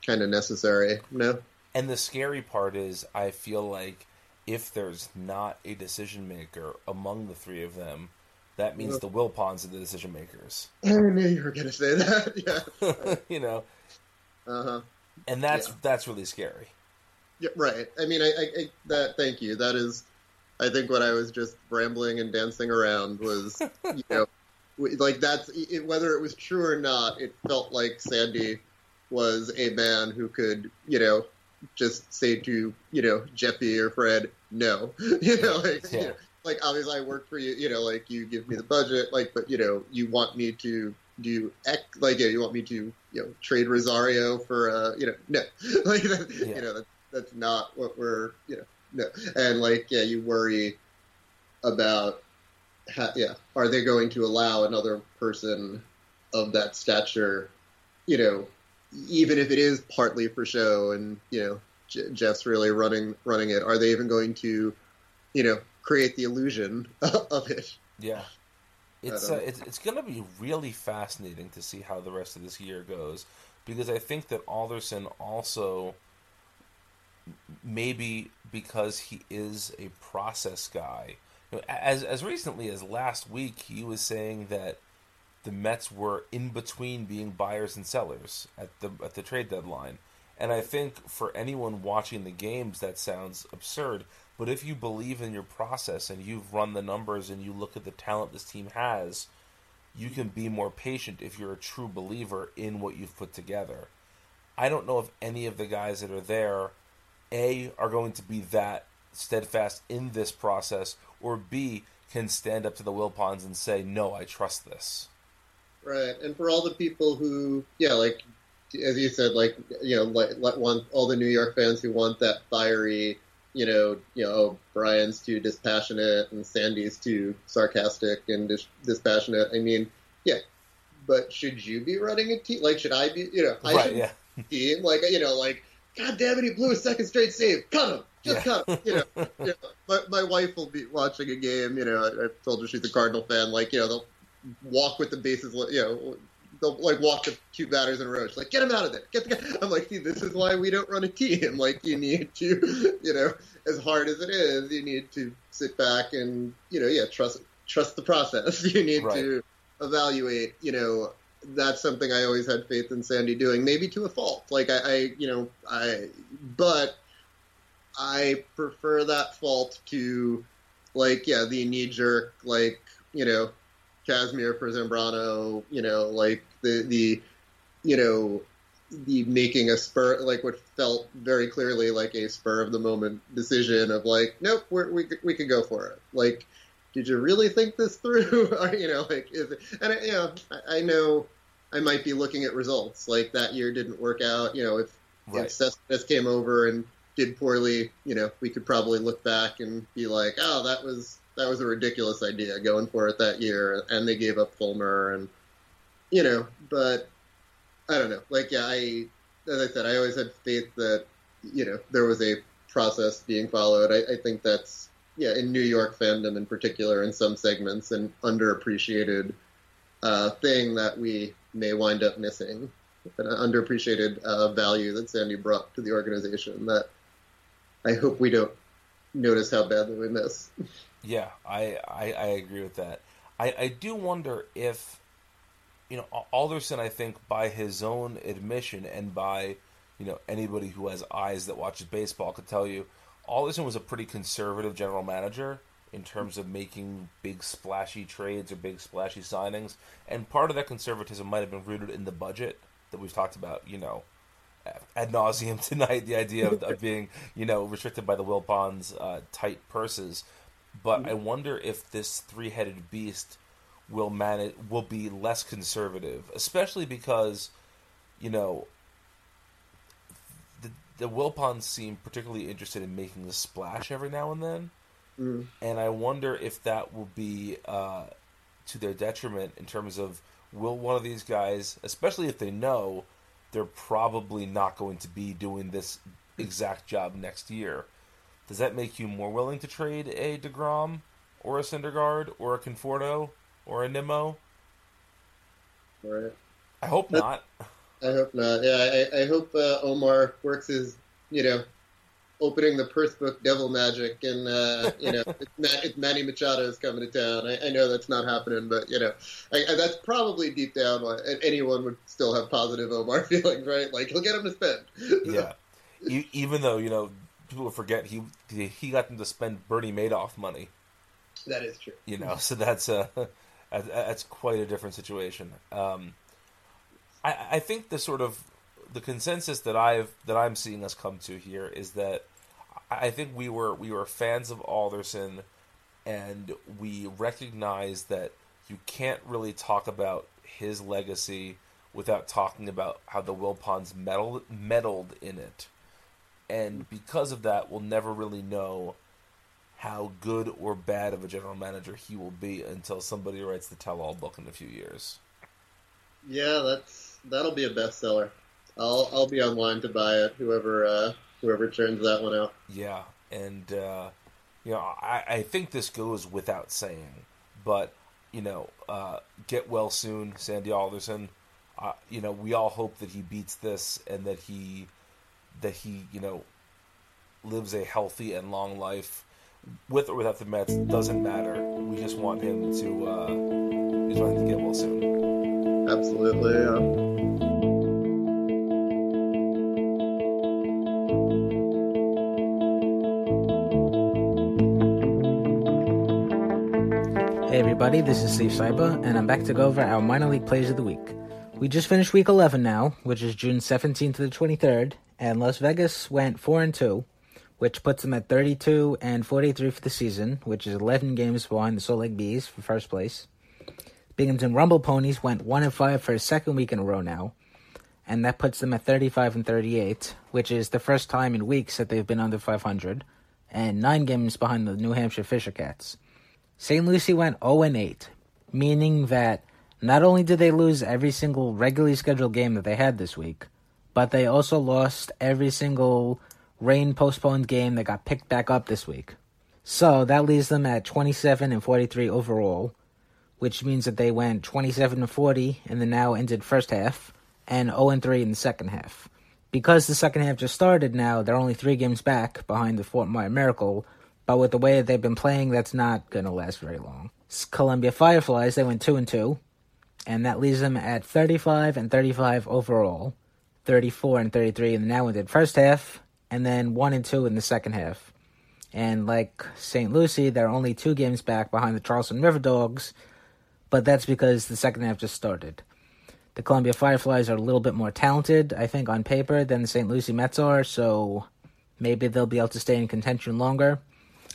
kind of necessary. No. And the scary part is, I feel like if there's not a decision maker among the three of them, that means the Wilpons are the decision makers. I knew you were going to say that. Yeah. you know. Uh huh. And that's Yeah. that's really scary. Yeah, right. I mean, I, I, I that. Thank you. That is, I think what I was just rambling and dancing around was, you know, like that's it, whether it was true or not. It felt like Sandy was a man who could, you know, just say to you know Jeffy or Fred, no, you know, like, you know, like obviously I work for you, you know, like you give me the budget, like, but you know, you want me to do X, like, yeah, you want me to, you know, trade Rosario for, uh, you know, no, like, that, Yeah. you know, that, that's not what we're, you know, no, and like, yeah, you worry about, ha- yeah, are they going to allow another person of that stature, you know, even if it is partly for show and you know J- Jeff's really running running it, are they even going to, you know, create the illusion of it? Yeah. It's uh, it's it's going to be really fascinating to see how the rest of this year goes because I think that Alderson also maybe because he is a process guy. You know, as as recently as last week, he was saying that the Mets were in between being buyers and sellers at the at the trade deadline. And I think for anyone watching the games that sounds absurd, but if you believe in your process and you've run the numbers and you look at the talent this team has, you can be more patient if you're a true believer in what you've put together. I don't know if any of the guys that are there a are going to be that steadfast in this process or B can stand up to the Wilpons and say, "No, I trust this." Right, and for all the people who, yeah, like as you said, like you know, like, like want all the New York fans who want that fiery, you know, you know, oh, Brian's too dispassionate and Sandy's too sarcastic and dis- dispassionate. I mean, yeah, but should you be running a team? Like, should I be? You know, I right? should Yeah. team. Like, you know, like, God damn it, he blew a second straight save. Cut him. Just Yeah. cut him. You know, you know my, my wife will be watching a game. You know, I, I told her she's a Cardinal fan. Like, you know, they'll walk with the bases, you know, they'll like walk the two batters in a row. She's like, get him out of there. Get the guy. I'm like, see, this is why we don't run a team. Like, you need to, you know, as hard as it is, you need to sit back and, you know, yeah, trust trust the process. You need Right. to evaluate, you know, that's something I always had faith in Sandy doing, maybe to a fault. Like I, I you know, I, but I prefer that fault to, like, yeah, the knee jerk, like, you know, Kazmir for Zambrano, you know, like the the, you know, the making a spur, like what felt very clearly like a spur of the moment decision of like, nope, we're, we we could go for it. Like, did you really think this through? or you know, like, is it, and I, you know, I, I know I might be looking at results like that year didn't work out. You know, if Right. if Cespedes came over and did poorly, you know, we could probably look back and be like, oh, that was that was a ridiculous idea going for it that year, and they gave up Fulmer, and you know, but I don't know. Like, yeah, I as I said, I always had faith that you know there was a process being followed. I, I think that's yeah, in New York fandom in particular, in some segments, an underappreciated uh, thing that we may wind up missing, an underappreciated uh, value that Sandy brought to the organization that I hope we don't notice how badly we miss. Yeah, I, I, I agree with that. I, I do wonder if, you know, Al- Alderson, I think, by his own admission and by, you know, anybody who has eyes that watches baseball could tell you, Alderson was a pretty conservative general manager in terms of making big splashy trades or big splashy signings. And part of that conservatism might have been rooted in the budget that we've talked about, you know, ad nauseum tonight. The idea of, of being, you know, restricted by the Wilpons' uh, tight purses. But I wonder if this three-headed beast will manage will be less conservative, especially because, you know, the the Wilpons seem particularly interested in making a splash every now and then, Mm. and I wonder if that will be uh, to their detriment in terms of will one of these guys, especially if they know they're probably not going to be doing this exact job next year, does that make you more willing to trade a deGrom or a Syndergaard or a Conforto or a Nimmo? Right. I hope That- not. I hope not. Yeah, I, I hope uh, Omar works his, you know, opening the purse book devil magic, and uh, you know, it's, it's Manny Machado is coming to town. I, I know that's not happening, but you know, I, I, that's probably deep down why anyone would still have positive Omar feelings, right? Like he'll get him to spend. Yeah. E- even though you know people forget he he got them to spend Bernie Madoff money. that is true. you know so that's a that's quite a different situation. Um i i think the sort of the consensus that i've that i'm seeing us come to here is that i think we were we were fans of alderson and we recognize that you can't really talk about his legacy without talking about how the wilpons meddled meddled in it. And because of that we'll never really know how good or bad of a general manager he will be until somebody writes the tell-all book in a few years. Yeah, that's that'll be a bestseller. I'll I'll be online to buy it. Whoever uh, whoever turns that one out. Yeah, and uh, you know, I, I think this goes without saying, but you know, uh, get well soon, Sandy Alderson. Uh, you know, we all hope that he beats this and that he that he you know lives a healthy and long life with or without the Mets doesn't matter. We just want him to uh, we just want him to get well soon. Absolutely. Yeah. Hey everybody, this is Steve Sypa, and I'm back to go over our minor league plays of the week. We just finished week 11 now, which is June 17th to the 23rd, and Las Vegas went 4 and 2, which puts them at 32 and 43 for the season, which is 11 games behind the Salt Lake Bees for first place. Binghamton Rumble Ponies went 1 and 5 for a second week in a row now, and that puts them at 35 and 38, which is the first time in weeks that they've been under 500, and 9 games behind the New Hampshire Fisher Cats. St. Lucie went 0 and 8, meaning that not only did they lose every single regularly scheduled game that they had this week, but they also lost every single rain postponed game that got picked back up this week. So that leaves them at 27 and 43 overall, which means that they went 27 and 40 in the now ended first half and 0 and 3 in the second half. Because the second half just started now, they're only three games back behind the Fort Myers Miracle, but with the way that they've been playing, that's not going to last very long. Columbia Fireflies, they went 2 and 2, and that leaves them at 35 and 35 overall, 34 and 33 in the now ended first half, and then 1 and 2 in the second half. And like St. Lucie, they're only two games back behind the Charleston River Dogs, but that's because the second half just started. The Columbia Fireflies are a little bit more talented, I think, on paper than the St. Lucie Mets are, so maybe they'll be able to stay in contention longer.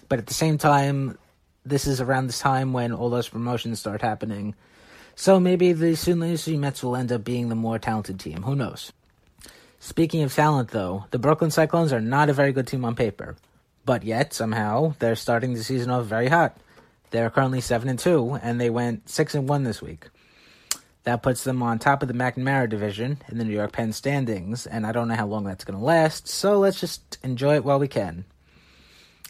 But at the same time, this is around this time when all those promotions start happening. So maybe the St. Lucie Mets will end up being the more talented team. Who knows? Speaking of talent, though, the Brooklyn Cyclones are not a very good team on paper. But yet, somehow, they're starting the season off very hot. They're currently 7 and 2, and they went 6 and 1 this week. That puts them on top of the McNamara division in the New York Penn standings, and I don't know how long that's going to last, so let's just enjoy it while we can.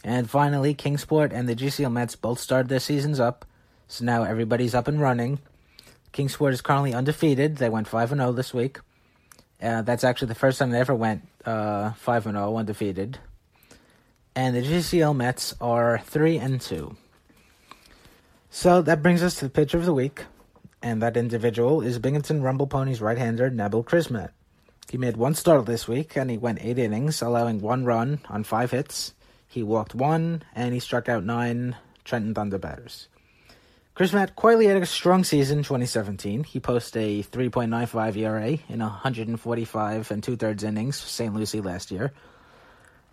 And finally, Kingsport and the GCL Mets both started their seasons up, so now everybody's up and running. Kingsport is currently undefeated. They went 5 0 this week. Uh, that's actually the first time they ever went uh, 5 0 undefeated. And the GCL Mets are 3 and 2. So that brings us to the pitcher of the week, and that individual is Binghamton Rumble Ponies right-hander Nabil Crismatt. He made one start this week, and he went eight innings, allowing one run on five hits. He walked one, and he struck out nine Trenton Thunder batters. Crismatt quietly had a strong season 2017. He posted a 3.95 ERA in 145 and two-thirds innings for St. Lucie last year.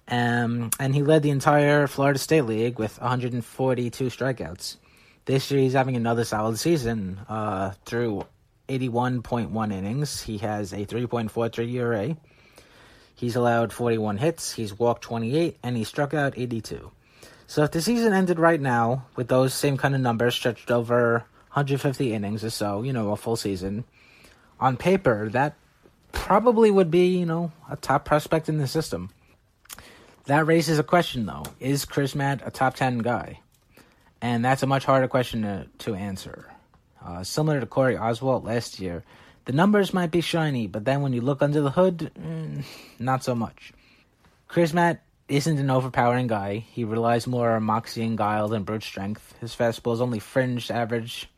Um, and he led the entire Florida State League with 142 strikeouts. This year, he's having another solid season. Uh, through 81.1 innings, he has a 3.43 ERA. He's allowed 41 hits, he's walked 28, and he struck out 82. So if the season ended right now with those same kind of numbers stretched over 150 innings or so, you know, a full season, on paper, that probably would be, you know, a top prospect in the system. That raises a question, though. Is Crismatt a top 10 guy? And that's a much harder question to, to answer. Uh, similar to Corey Oswalt last year, the numbers might be shiny, but then when you look under the hood, mm, not so much. Crismatt isn't an overpowering guy. He relies more on moxie and guile than brute strength. His fastball is only fringed average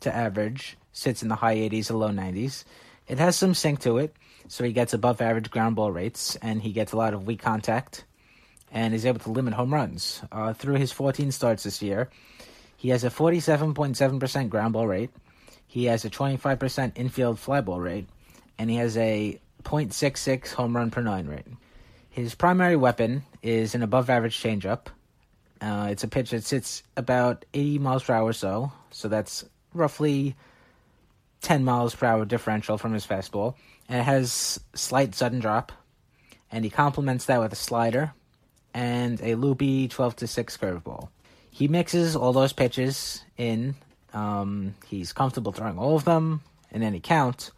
to average, sits in the high 80s to low 90s. It has some sink to it, so he gets above average ground ball rates, and he gets a lot of weak contact, and is able to limit home runs. Uh, through his 14 starts this year, he has a 47.7% ground ball rate, he has a 25% infield fly ball rate, and he has a .66 home run per nine rate. His primary weapon is an above average changeup. Uh, it's a pitch that sits about 80 miles per hour or so, so that's roughly 10 miles per hour differential from his fastball. And it has slight sudden drop, and he complements that with a slider and a loopy 12 to 6 curveball. He mixes all those pitches in. Um, he's comfortable throwing all of them in any count,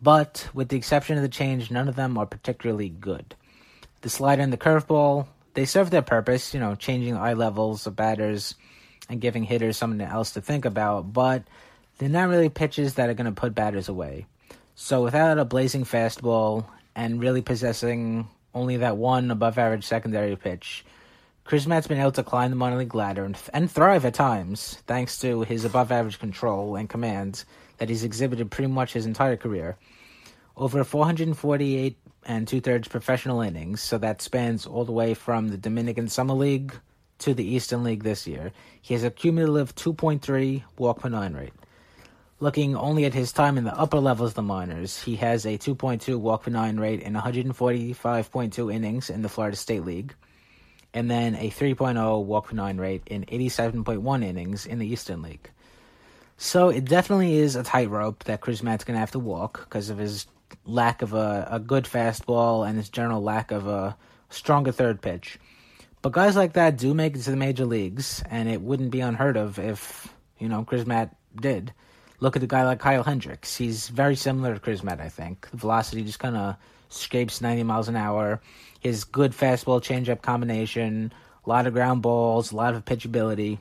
but with the exception of the change, none of them are particularly good. The slider and the curveball, they serve their purpose, you know, changing eye levels of batters and giving hitters something else to think about, but they're not really pitches that are going to put batters away. So without a blazing fastball and really possessing only that one above average secondary pitch, Crismatt's been able to climb the minor league ladder and, and thrive at times thanks to his above average control and command that he's exhibited pretty much his entire career. Over 448 and two thirds professional innings, so that spans all the way from the Dominican Summer League to the Eastern League this year. He has a cumulative 2.3 walk per nine rate. Looking only at his time in the upper levels of the minors, he has a 2.2 walk per nine rate in 145.2 innings in the Florida State League, and then a 3.0 walk per nine rate in 87.1 innings in the Eastern League. So it definitely is a tightrope that Crismatt's going to have to walk because of his lack of a, a good fastball and his general lack of a stronger third pitch. But guys like that do make it to the major leagues, and it wouldn't be unheard of if, you know, Crismatt did. Look at a guy like Kyle Hendricks. He's very similar to Crismatt, I think. The velocity just kind of scrapes 90 miles an hour. His good fastball changeup combination, a lot of ground balls, a lot of pitchability.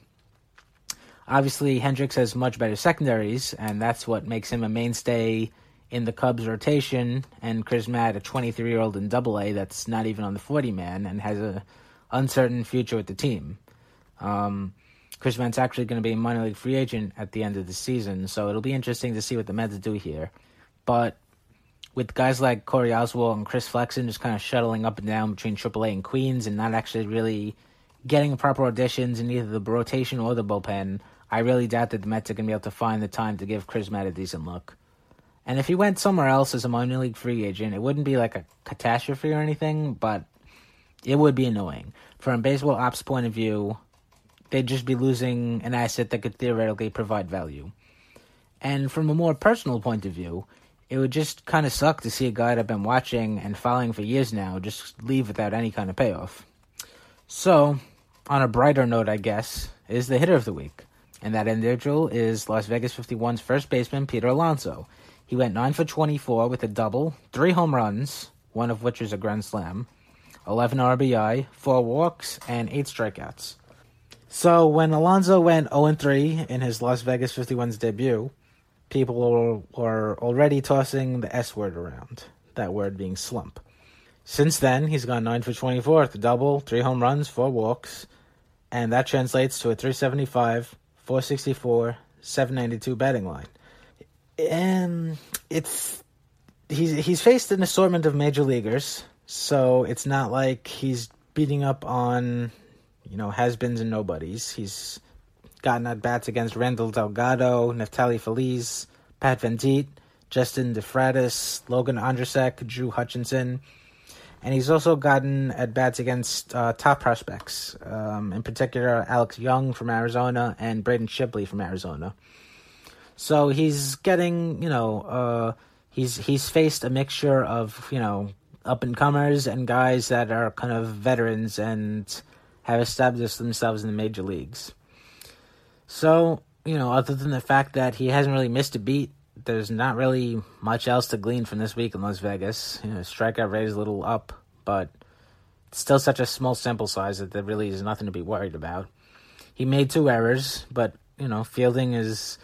Obviously, Hendricks has much better secondaries, and that's what makes him a mainstay in the Cubs rotation. And Crismatt, a 23 year old in Double A, that's not even on the 40 man and has a uncertain future with the team. Um, Crismatt's actually going to be a minor league free agent at the end of the season, so it'll be interesting to see what the Mets do here. But with guys like Corey Oswalt and Chris Flexen just kind of shuttling up and down between AAA and Queens and not actually really getting proper auditions in either the rotation or the bullpen, I really doubt that the Mets are going to be able to find the time to give Crismatt a decent look. And if he went somewhere else as a minor league free agent, it wouldn't be like a catastrophe or anything, but it would be annoying. From a baseball ops point of view, they'd just be losing an asset that could theoretically provide value. And from a more personal point of view, it would just kind of suck to see a guy that I've been watching and following for years now just leave without any kind of payoff. So, on a brighter note, I guess, is the hitter of the week. And that individual is Las Vegas 51's first baseman, Peter Alonso. He went 9 for 24 with a double, three home runs, one of which is a grand slam, 11 RBI, four walks, and eight strikeouts. So when Alonso went 0 3 in his Las Vegas 51's debut, people were, already tossing the S word around, that word being slump. Since then, he's gone 9 for 24 with a double, three home runs, four walks, and that translates to a 375, 464, 792 batting line. And it's he's he's faced an assortment of major leaguers, so it's not like he's beating up on you know has-beens and nobodies. He's gotten at bats against Randall Delgado, Neftali Feliz, Pat Venditte, Justin De Fratus, Logan Ondrusek, Drew Hutchison, and he's also gotten at bats against uh, top prospects, um, in particular Alex Young from Arizona and Braden Shipley from Arizona. So he's getting, you know, uh, he's he's faced a mixture of, you know, up and comers and guys that are kind of veterans and have established themselves in the major leagues. So, you know, other than the fact that he hasn't really missed a beat, there's not really much else to glean from this week in Las Vegas. You know, strikeout rate is a little up, but it's still such a small sample size that there really is nothing to be worried about. He made two errors, but you know, fielding is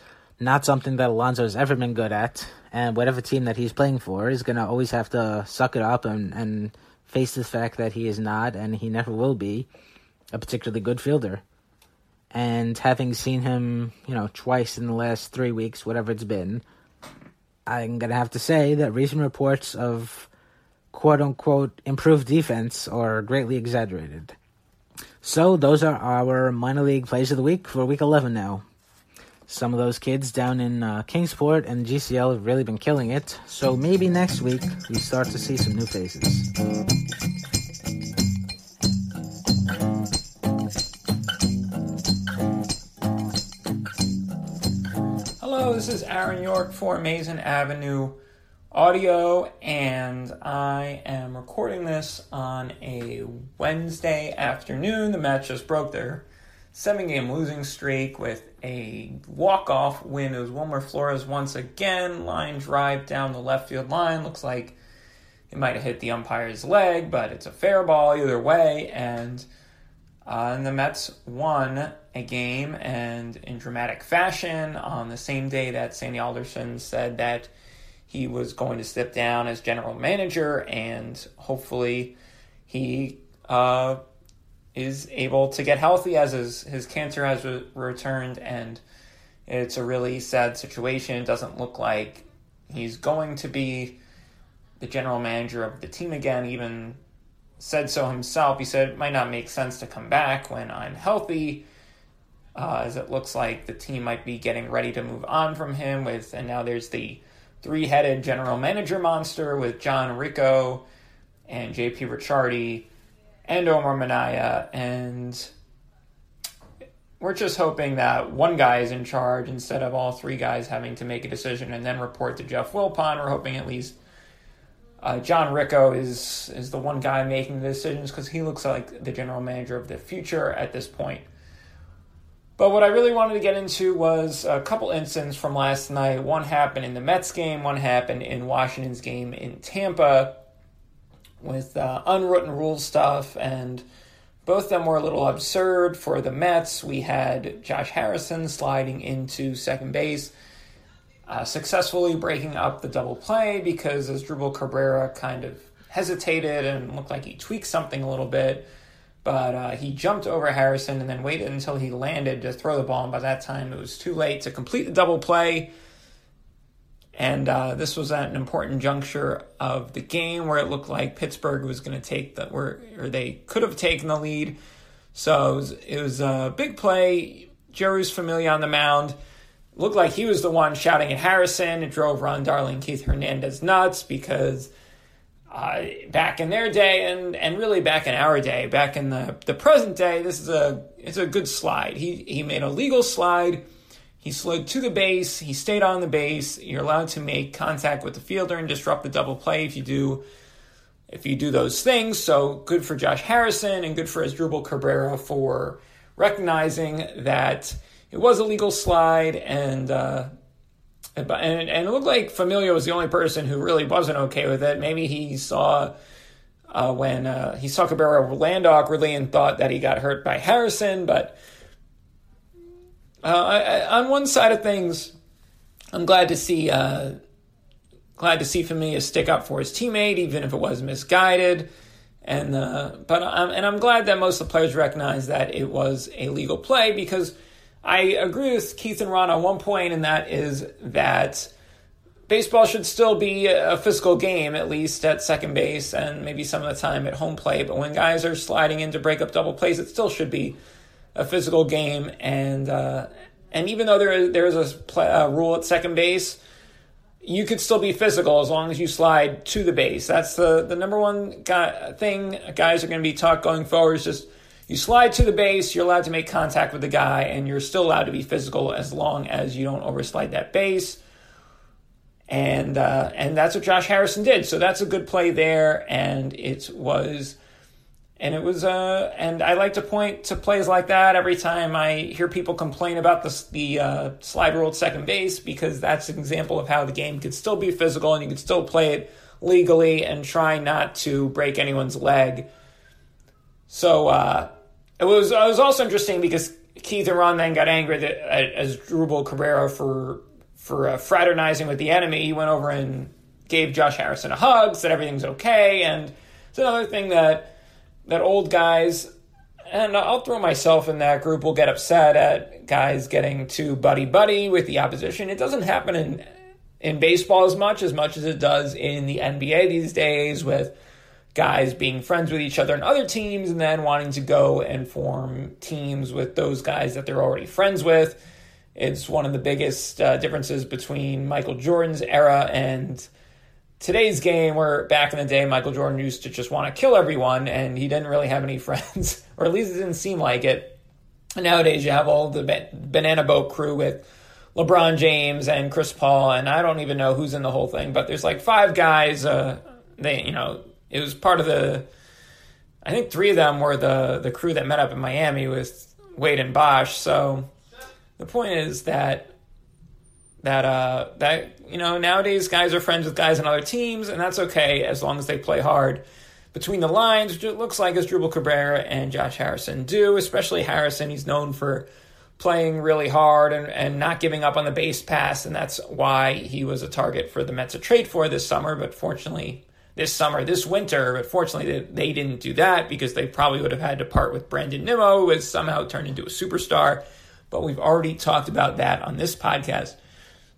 not something that Alonso has ever been good at, and whatever team that he's playing for is going to always have to suck it up and, and face the fact that he is not, and he never will be, a particularly good fielder. And having seen him, you know, twice in the last three weeks, whatever it's been, I'm going to have to say that recent reports of quote unquote improved defense are greatly exaggerated. So, those are our minor league plays of the week for week 11 now. Some of those kids down in uh, Kingsport and GCL have really been killing it, so maybe next week we start to see some new faces. Hello, this is Aaron York for Amazin' Avenue Audio, and I am recording this on a Wednesday afternoon. The Mets just broke their seven game losing streak with a walk off win. It was Wilmer Flores once again, line drive down the left field line. Looks like it might have hit the umpire's leg, but it's a fair ball either way. And, uh, and the Mets won a game and in dramatic fashion on the same day that Sandy Alderson said that he was going to step down as general manager and hopefully he uh, is able to get healthy as his, his cancer has re- returned and it's a really sad situation. It doesn't look like he's going to be the general manager of the team again, even said so himself. He said it might not make sense to come back when I'm healthy, uh, as it looks like the team might be getting ready to move on from him. With and now there's the three-headed general manager monster with John Ricco and J.P. Ricciardi and Omar Minaya, and we're just hoping that one guy is in charge instead of all three guys having to make a decision and then report to Jeff Wilpon. We're hoping at least uh, John Ricco is is the one guy making the decisions because he looks like the general manager of the future at this point. But what I really wanted to get into was a couple incidents from last night. One happened in the Mets game, one happened in Washington's game in Tampa with uh, unwritten rule stuff, and both of them were a little absurd. For the Mets, we had Josh Harrison sliding into second base, uh, successfully breaking up the double play because as Asdrubal Cabrera kind of hesitated and looked like he tweaked something a little bit. But uh, he jumped over Harrison and then waited until he landed to throw the ball. And by that time, it was too late to complete the double play. And uh, this was at an important juncture of the game where it looked like Pittsburgh was going to take the, or, or they could have taken the lead. So it was, it was a big play. Jeurys Familia on the mound looked like he was the one shouting at Harrison. It drove Ron Darling, Keith Hernandez nuts because uh, back in their day and, and really back in our day, back in the, the present day, this is a it's a good slide. He he made a legal slide he slid to the base. He stayed on the base. You're allowed to make contact with the fielder and disrupt the double play if you do if you do those things. So good for Josh Harrison and good for Asdrubal Cabrera for recognizing that it was a legal slide and uh, and, and it looked like Familia was the only person who really wasn't okay with it. Maybe he saw uh, when uh, he saw Cabrera land awkwardly and thought that he got hurt by Harrison, but uh, I, I, on one side of things, I'm glad to see uh, glad to see Familia stick up for his teammate, even if it was misguided. And uh, but I'm and I'm glad that most of the players recognize that it was a legal play because I agree with Keith and Ron on one point, and that is that baseball should still be a physical game, at least at second base and maybe some of the time at home plate. But when guys are sliding in to break up double plays, it still should be a physical game, and uh, and even though there is, there is a, play, a rule at second base, you could still be physical as long as you slide to the base. That's the the number one guy, thing guys are going to be taught going forward. Is just you slide to the base, you're allowed to make contact with the guy, and you're still allowed to be physical as long as you don't overslide that base. And uh, and that's what Josh Harrison did. So that's a good play there, and it was and it was uh and I like to point to plays like that every time I hear people complain about the the uh, slide rule at second base because that's an example of how the game could still be physical and you could still play it legally and try not to break anyone's leg. So uh, it was it was also interesting because Keith and Ron then got angry that, Asdrubal Cabrera for for uh, fraternizing with the enemy. He went over and gave Josh Harrison a hug, said everything's okay, and it's another thing that that old guys and I'll throw myself in that group will get upset at guys getting too buddy buddy with the opposition. It doesn't happen in in baseball as much as much as it does in the NBA these days with guys being friends with each other and other teams and then wanting to go and form teams with those guys that they're already friends with. It's one of the biggest uh, differences between Michael Jordan's era and today's game, where back in the day, Michael Jordan used to just want to kill everyone and he didn't really have any friends, or at least it didn't seem like it. And nowadays, you have all the banana boat crew with LeBron James and Chris Paul, and I don't even know who's in the whole thing, but there's like five guys. Uh, they, you know, it was part of the. I think three of them were the the crew that met up in Miami with Wade and Bosh. So the point is that that uh that you know nowadays guys are friends with guys on other teams, and that's okay as long as they play hard. Between the lines, which it looks like Asdrubal Cabrera and Josh Harrison do, especially Harrison. He's known for playing really hard and, and not giving up on the base pass, and that's why he was a target for the Mets to trade for this summer. But fortunately, this summer, this winter, but fortunately they, they didn't do that because they probably would have had to part with Brandon Nimmo, who has somehow turned into a superstar. But we've already talked about that on this podcast.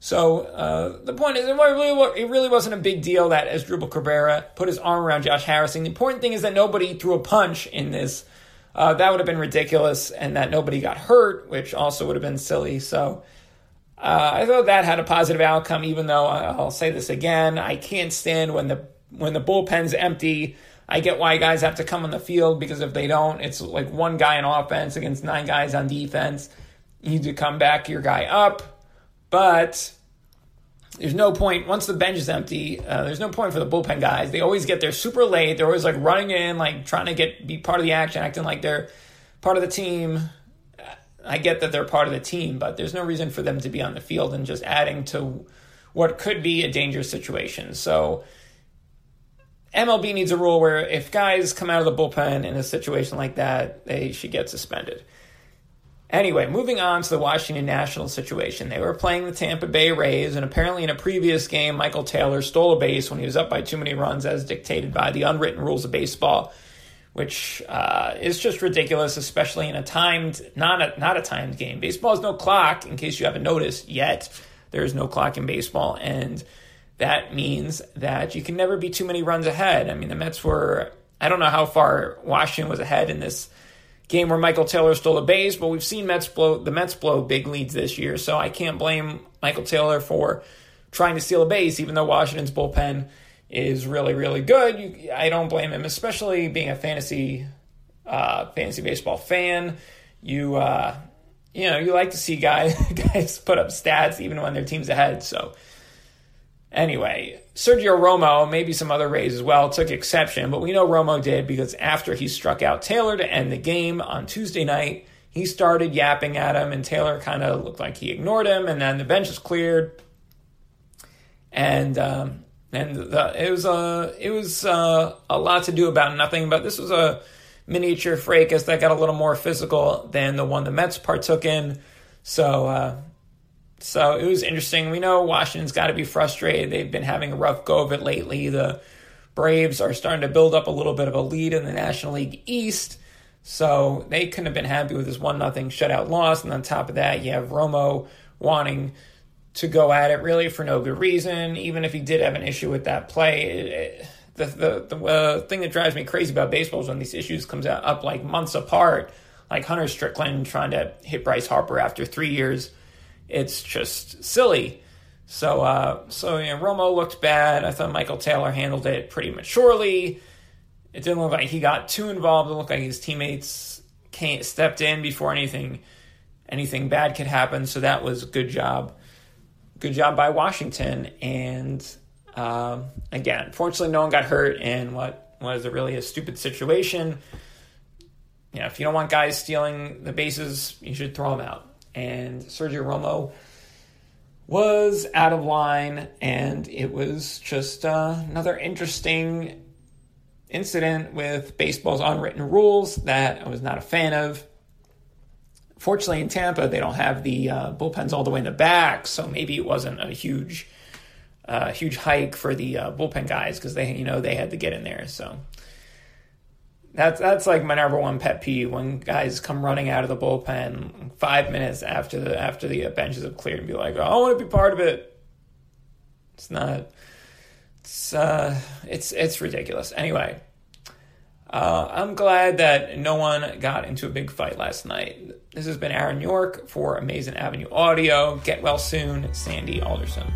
So uh, the point is, it really, it really wasn't a big deal that Asdrubal Cabrera put his arm around Josh Harrison. The important thing is that nobody threw a punch in this uh, that would have been ridiculous, and that nobody got hurt, which also would have been silly. So uh, I thought that had a positive outcome. Even though I'll say this again, I can't stand when the when the bullpen's empty. I get why guys have to come on the field because if they don't, it's like one guy on offense against nine guys on defense. You need to come back your guy up, but there's no point once the bench is empty. Uh, there's no point for the bullpen guys. They always get there super late. They're always like running in, like trying to get be part of the action, acting like they're part of the team. I get that they're part of the team, but there's no reason for them to be on the field and just adding to what could be a dangerous situation. So MLB needs a rule where if guys come out of the bullpen in a situation like that, they should get suspended. Anyway, moving on to the Washington Nationals situation. They were playing the Tampa Bay Rays, and apparently in a previous game, Michael Taylor stole a base when he was up by too many runs, as dictated by the unwritten rules of baseball, which uh, is just ridiculous, especially in a timed, not a, not a timed game. Baseball has no clock, in case you haven't noticed yet. There is no clock in baseball, and that means that you can never be too many runs ahead. I mean, the Mets were, I don't know how far Washington was ahead in this game where Michael Taylor stole a base, but we've seen Mets blow the Mets blow big leads this year, so I can't blame Michael Taylor for trying to steal a base, even though Washington's bullpen is really really good. You, I don't blame him, especially being a fantasy uh, fantasy baseball fan. You uh, you know you like to see guys guys put up stats even when their team's ahead. So Anyway, Sergio Romo, maybe some other Rays as well, took exception, but we know Romo did because after he struck out Taylor to end the game on Tuesday night, he started yapping at him, and Taylor kind of looked like he ignored him, and then the bench is cleared, and um, and the, it was a it was uh, a lot to do about nothing, but this was a miniature fracas that got a little more physical than the one the Mets partook in. So uh, so it was interesting. We know Washington's got to be frustrated. They've been having a rough go of it lately. The Braves are starting to build up a little bit of a lead in the National League East. So they couldn't have been happy with this one nothing shutout loss. And on top of that, you have Romo wanting to go at it really for no good reason. Even if he did have an issue with that play, it, the the, the uh, thing that drives me crazy about baseball is when these issues comes out up like months apart, like Hunter Strickland trying to hit Bryce Harper after three years it's just silly. So, uh, so you know, Romo looked bad. I thought Michael Taylor handled it pretty maturely. It didn't look like he got too involved. It looked like his teammates stepped in before anything anything bad could happen. So that was a good job. Good job by Washington. And um, again, fortunately, no one got hurt And what was really a stupid situation. You know, if you don't want guys stealing the bases, you should throw them out and Sergio Romo was out of line, and it was just uh, another interesting incident with baseball's unwritten rules that I was not a fan of. Fortunately, in Tampa, they don't have the uh, bullpens all the way in the back, so maybe it wasn't a huge, uh, huge hike for the uh, bullpen guys because they, you know, they had to get in there. So that's that's like my number one pet peeve when guys come running out of the bullpen five minutes after the after the benches have cleared and be like, oh, I want to be part of it. It's not. It's uh, it's it's ridiculous. Anyway, uh, I'm glad that no one got into a big fight last night. This has been Aaron York for Amazin' Avenue Audio. Get well soon, Sandy Alderson.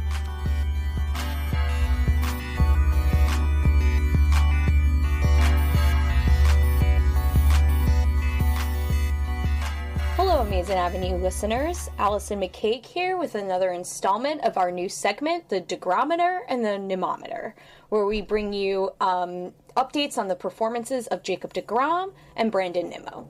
Amazin' Avenue listeners. Allison McCague here with another installment of our new segment, the Degrometer and the Nemometer, where we bring you um, updates on the performances of Jacob deGrom and Brandon Nimmo.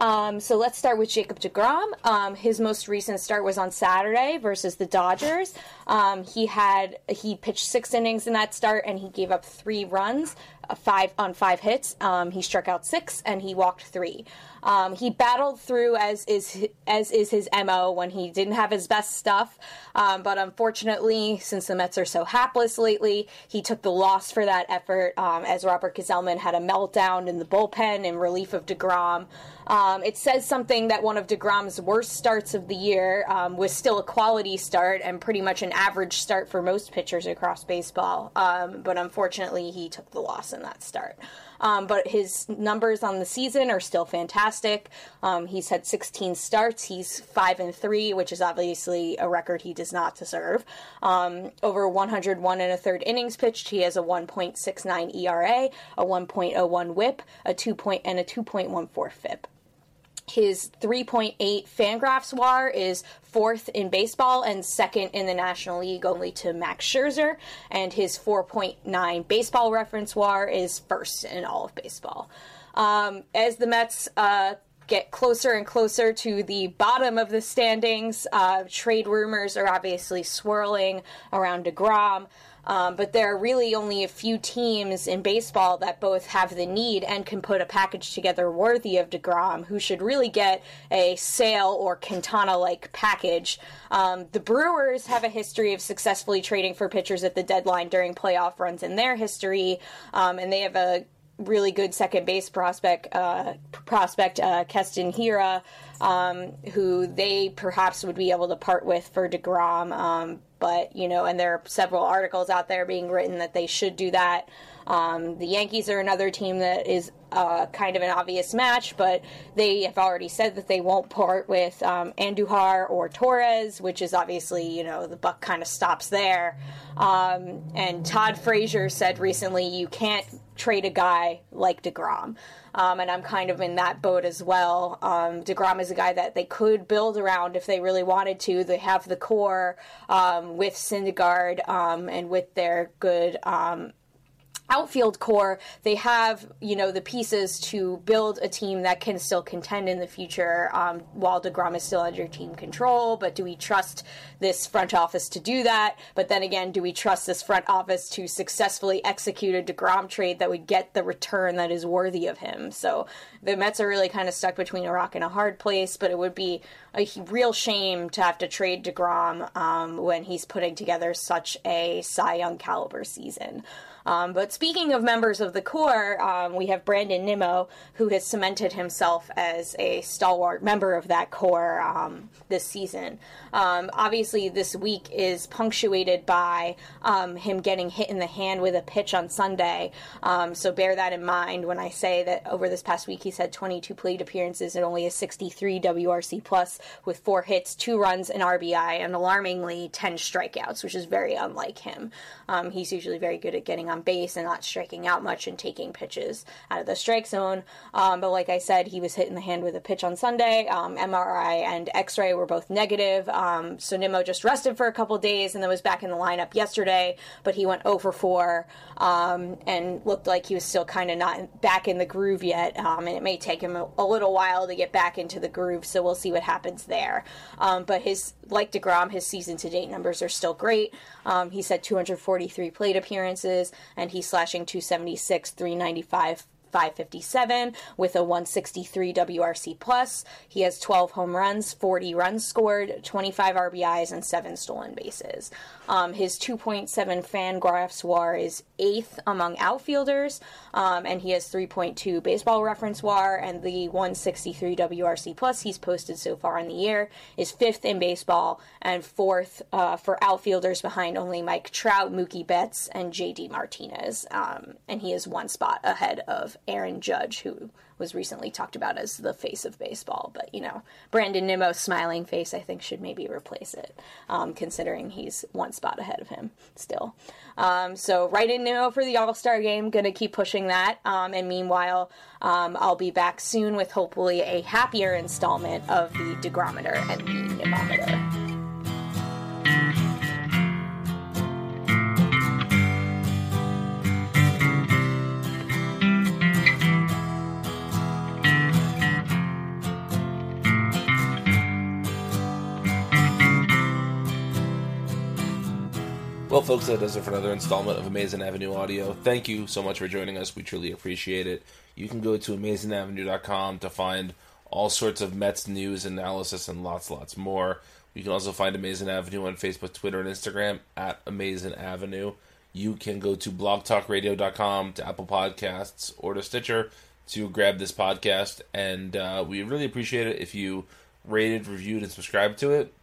Um, so let's start with Jacob deGrom. Um, his most recent start was on Saturday versus the Dodgers. Um, he had he pitched six innings in that start and he gave up three runs, five on five hits. Um, he struck out six and he walked three. Um, he battled through as is as is his mo when he didn't have his best stuff, um, but unfortunately, since the Mets are so hapless lately, he took the loss for that effort. Um, as Robert Gsellman had a meltdown in the bullpen in relief of deGrom. Um, it says something that one of deGrom's worst starts of the year um, was still a quality start and pretty much an average start for most pitchers across baseball. But unfortunately, he took the loss in that start. Um, but his numbers on the season are still fantastic. Um, he's had 16 starts. He's five and three, which is obviously a record he does not deserve. Um, over 101 and a third innings pitched. He has a 1.69 ERA, a 1.01 WHIP, a two point and a 2.14 FIP. His 3.8 Fangraphs WAR is fourth in baseball and second in the National League, only to Max Scherzer. And his 4.9 Baseball Reference WAR is first in all of baseball. Um, as the Mets uh, get closer and closer to the bottom of the standings, uh, trade rumors are obviously swirling around deGrom. Um, but there are really only a few teams in baseball that both have the need and can put a package together worthy of deGrom, who should really get a Sale or Quintana like package. Um, the Brewers have a history of successfully trading for pitchers at the deadline during playoff runs in their history, um, and they have a really good second base prospect, uh, prospect uh, Keston Hiura, um, who they perhaps would be able to part with for deGrom. Um, but you know, and there are several articles out there being written that they should do that. Um, the Yankees are another team that is uh, kind of an obvious match, but they have already said that they won't part with um, Andujar or Torres, which is obviously, you know, the buck kind of stops there. Um, and Todd Frazier said recently, you can't trade a guy like deGrom. Um, and I'm kind of in that boat as well. Um, deGrom is a guy that they could build around if they really wanted to. They have the core um, with Syndergaard um, and with their good um, outfield core, they have you know the pieces to build a team that can still contend in the future um, while deGrom is still under team control. But do we trust this front office to do that? But then again, do we trust this front office to successfully execute a deGrom trade that would get the return that is worthy of him? So the Mets are really kind of stuck between a rock and a hard place. But it would be a real shame to have to trade deGrom um, when he's putting together such a Cy Young caliber season. Um, but speaking of members of the core, um, we have Brandon Nimmo, who has cemented himself as a stalwart member of that core um, this season. Um, obviously, this week is punctuated by um, him getting hit in the hand with a pitch on Sunday. Um, so bear that in mind when I say that over this past week he's had 22 plate appearances and only a 63 WRC plus with four hits, two runs, an RBI, and alarmingly 10 strikeouts, which is very unlike him. he's usually very good at getting on on base and not striking out much and taking pitches out of the strike zone. Um, but like I said, he was hit in the hand with a pitch on Sunday. Um, MRI and X ray were both negative. Um, so Nimmo just rested for a couple days and then was back in the lineup yesterday, but he went 0 for 4 um, and looked like he was still kind of not back in the groove yet. Um, and it may take him a, a, little while to get back into the groove, so we'll see what happens there. Um, but his, like deGrom, his season to date numbers are still great. he's had 243 plate appearances. And he's slashing 276, 395, 557 with a 163 WRC plus. He has 12 home runs, 40 runs scored, 25 RBIs, and seven stolen bases. Um, his 2.7 Fangraphs WAR is eighth among outfielders, um, and he has 3.2 Baseball Reference WAR, and the 163 WRC plus he's posted so far in the year is fifth in baseball and fourth uh, for outfielders behind only Mike Trout, Mookie Betts, and JD Martinez, um, and he is one spot ahead of Aaron Judge, who was recently talked about as the face of baseball. But, you know, Brandon Nimmo's smiling face, I think, should maybe replace it, um, considering he's one spot ahead of him still. Um, so, write in Nimmo for the All Star game, gonna keep pushing that. Um, and meanwhile, um, I'll be back soon with hopefully a happier installment of the Degrometer and the Nimometer. Well, folks, that does it for another installment of Amazin' Avenue Audio. Thank you so much for joining us. We truly appreciate it. You can go to amazinavenue.com to find all sorts of Mets news, analysis, and lots, lots more. You can also find Amazin' Avenue on Facebook, Twitter, and Instagram at Amazin' Avenue. You can go to blogtalkradio.com, to Apple Podcasts, or to Stitcher to grab this podcast. And uh, we really appreciate it if you rated, reviewed, and subscribed to it.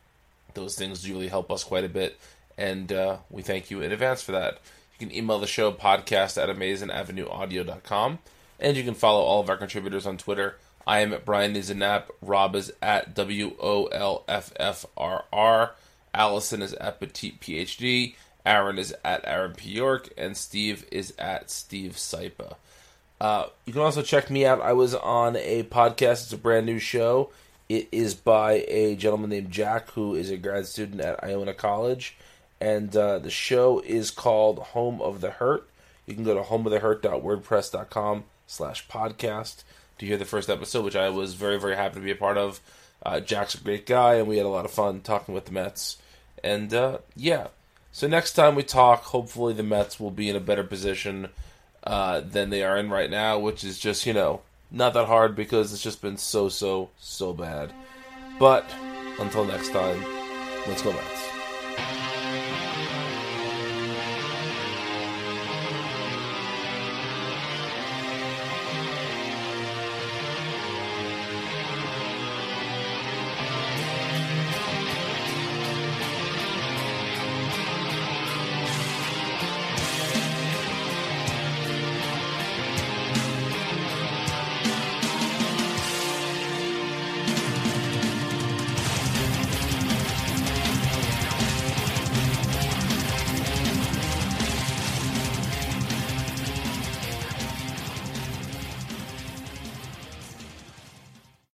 Those things really help us quite a bit and uh, we thank you in advance for that. You can email the show podcast at amazinavenueaudio.com, and you can follow all of our contributors on Twitter. I am at Brian Nizanap, Rob is at W O L F F R R, Allison is at Petite PhD, Aaron is at Aaron P. York, and Steve is at Steve Sypa. Uh, you can also check me out. I was on a podcast, it's a brand new show. It is by a gentleman named Jack, who is a grad student at Iona College and uh, the show is called Home of the Hurt. You can go to homeofthehurt.wordpress.com slash podcast to hear the first episode, which I was very, very happy to be a part of. Uh, Jack's a great guy, and we had a lot of fun talking with the Mets. And uh, yeah, so next time we talk, hopefully the Mets will be in a better position uh, than they are in right now, which is just, you know, not that hard because it's just been so, so, so bad. But until next time, let's go Mets.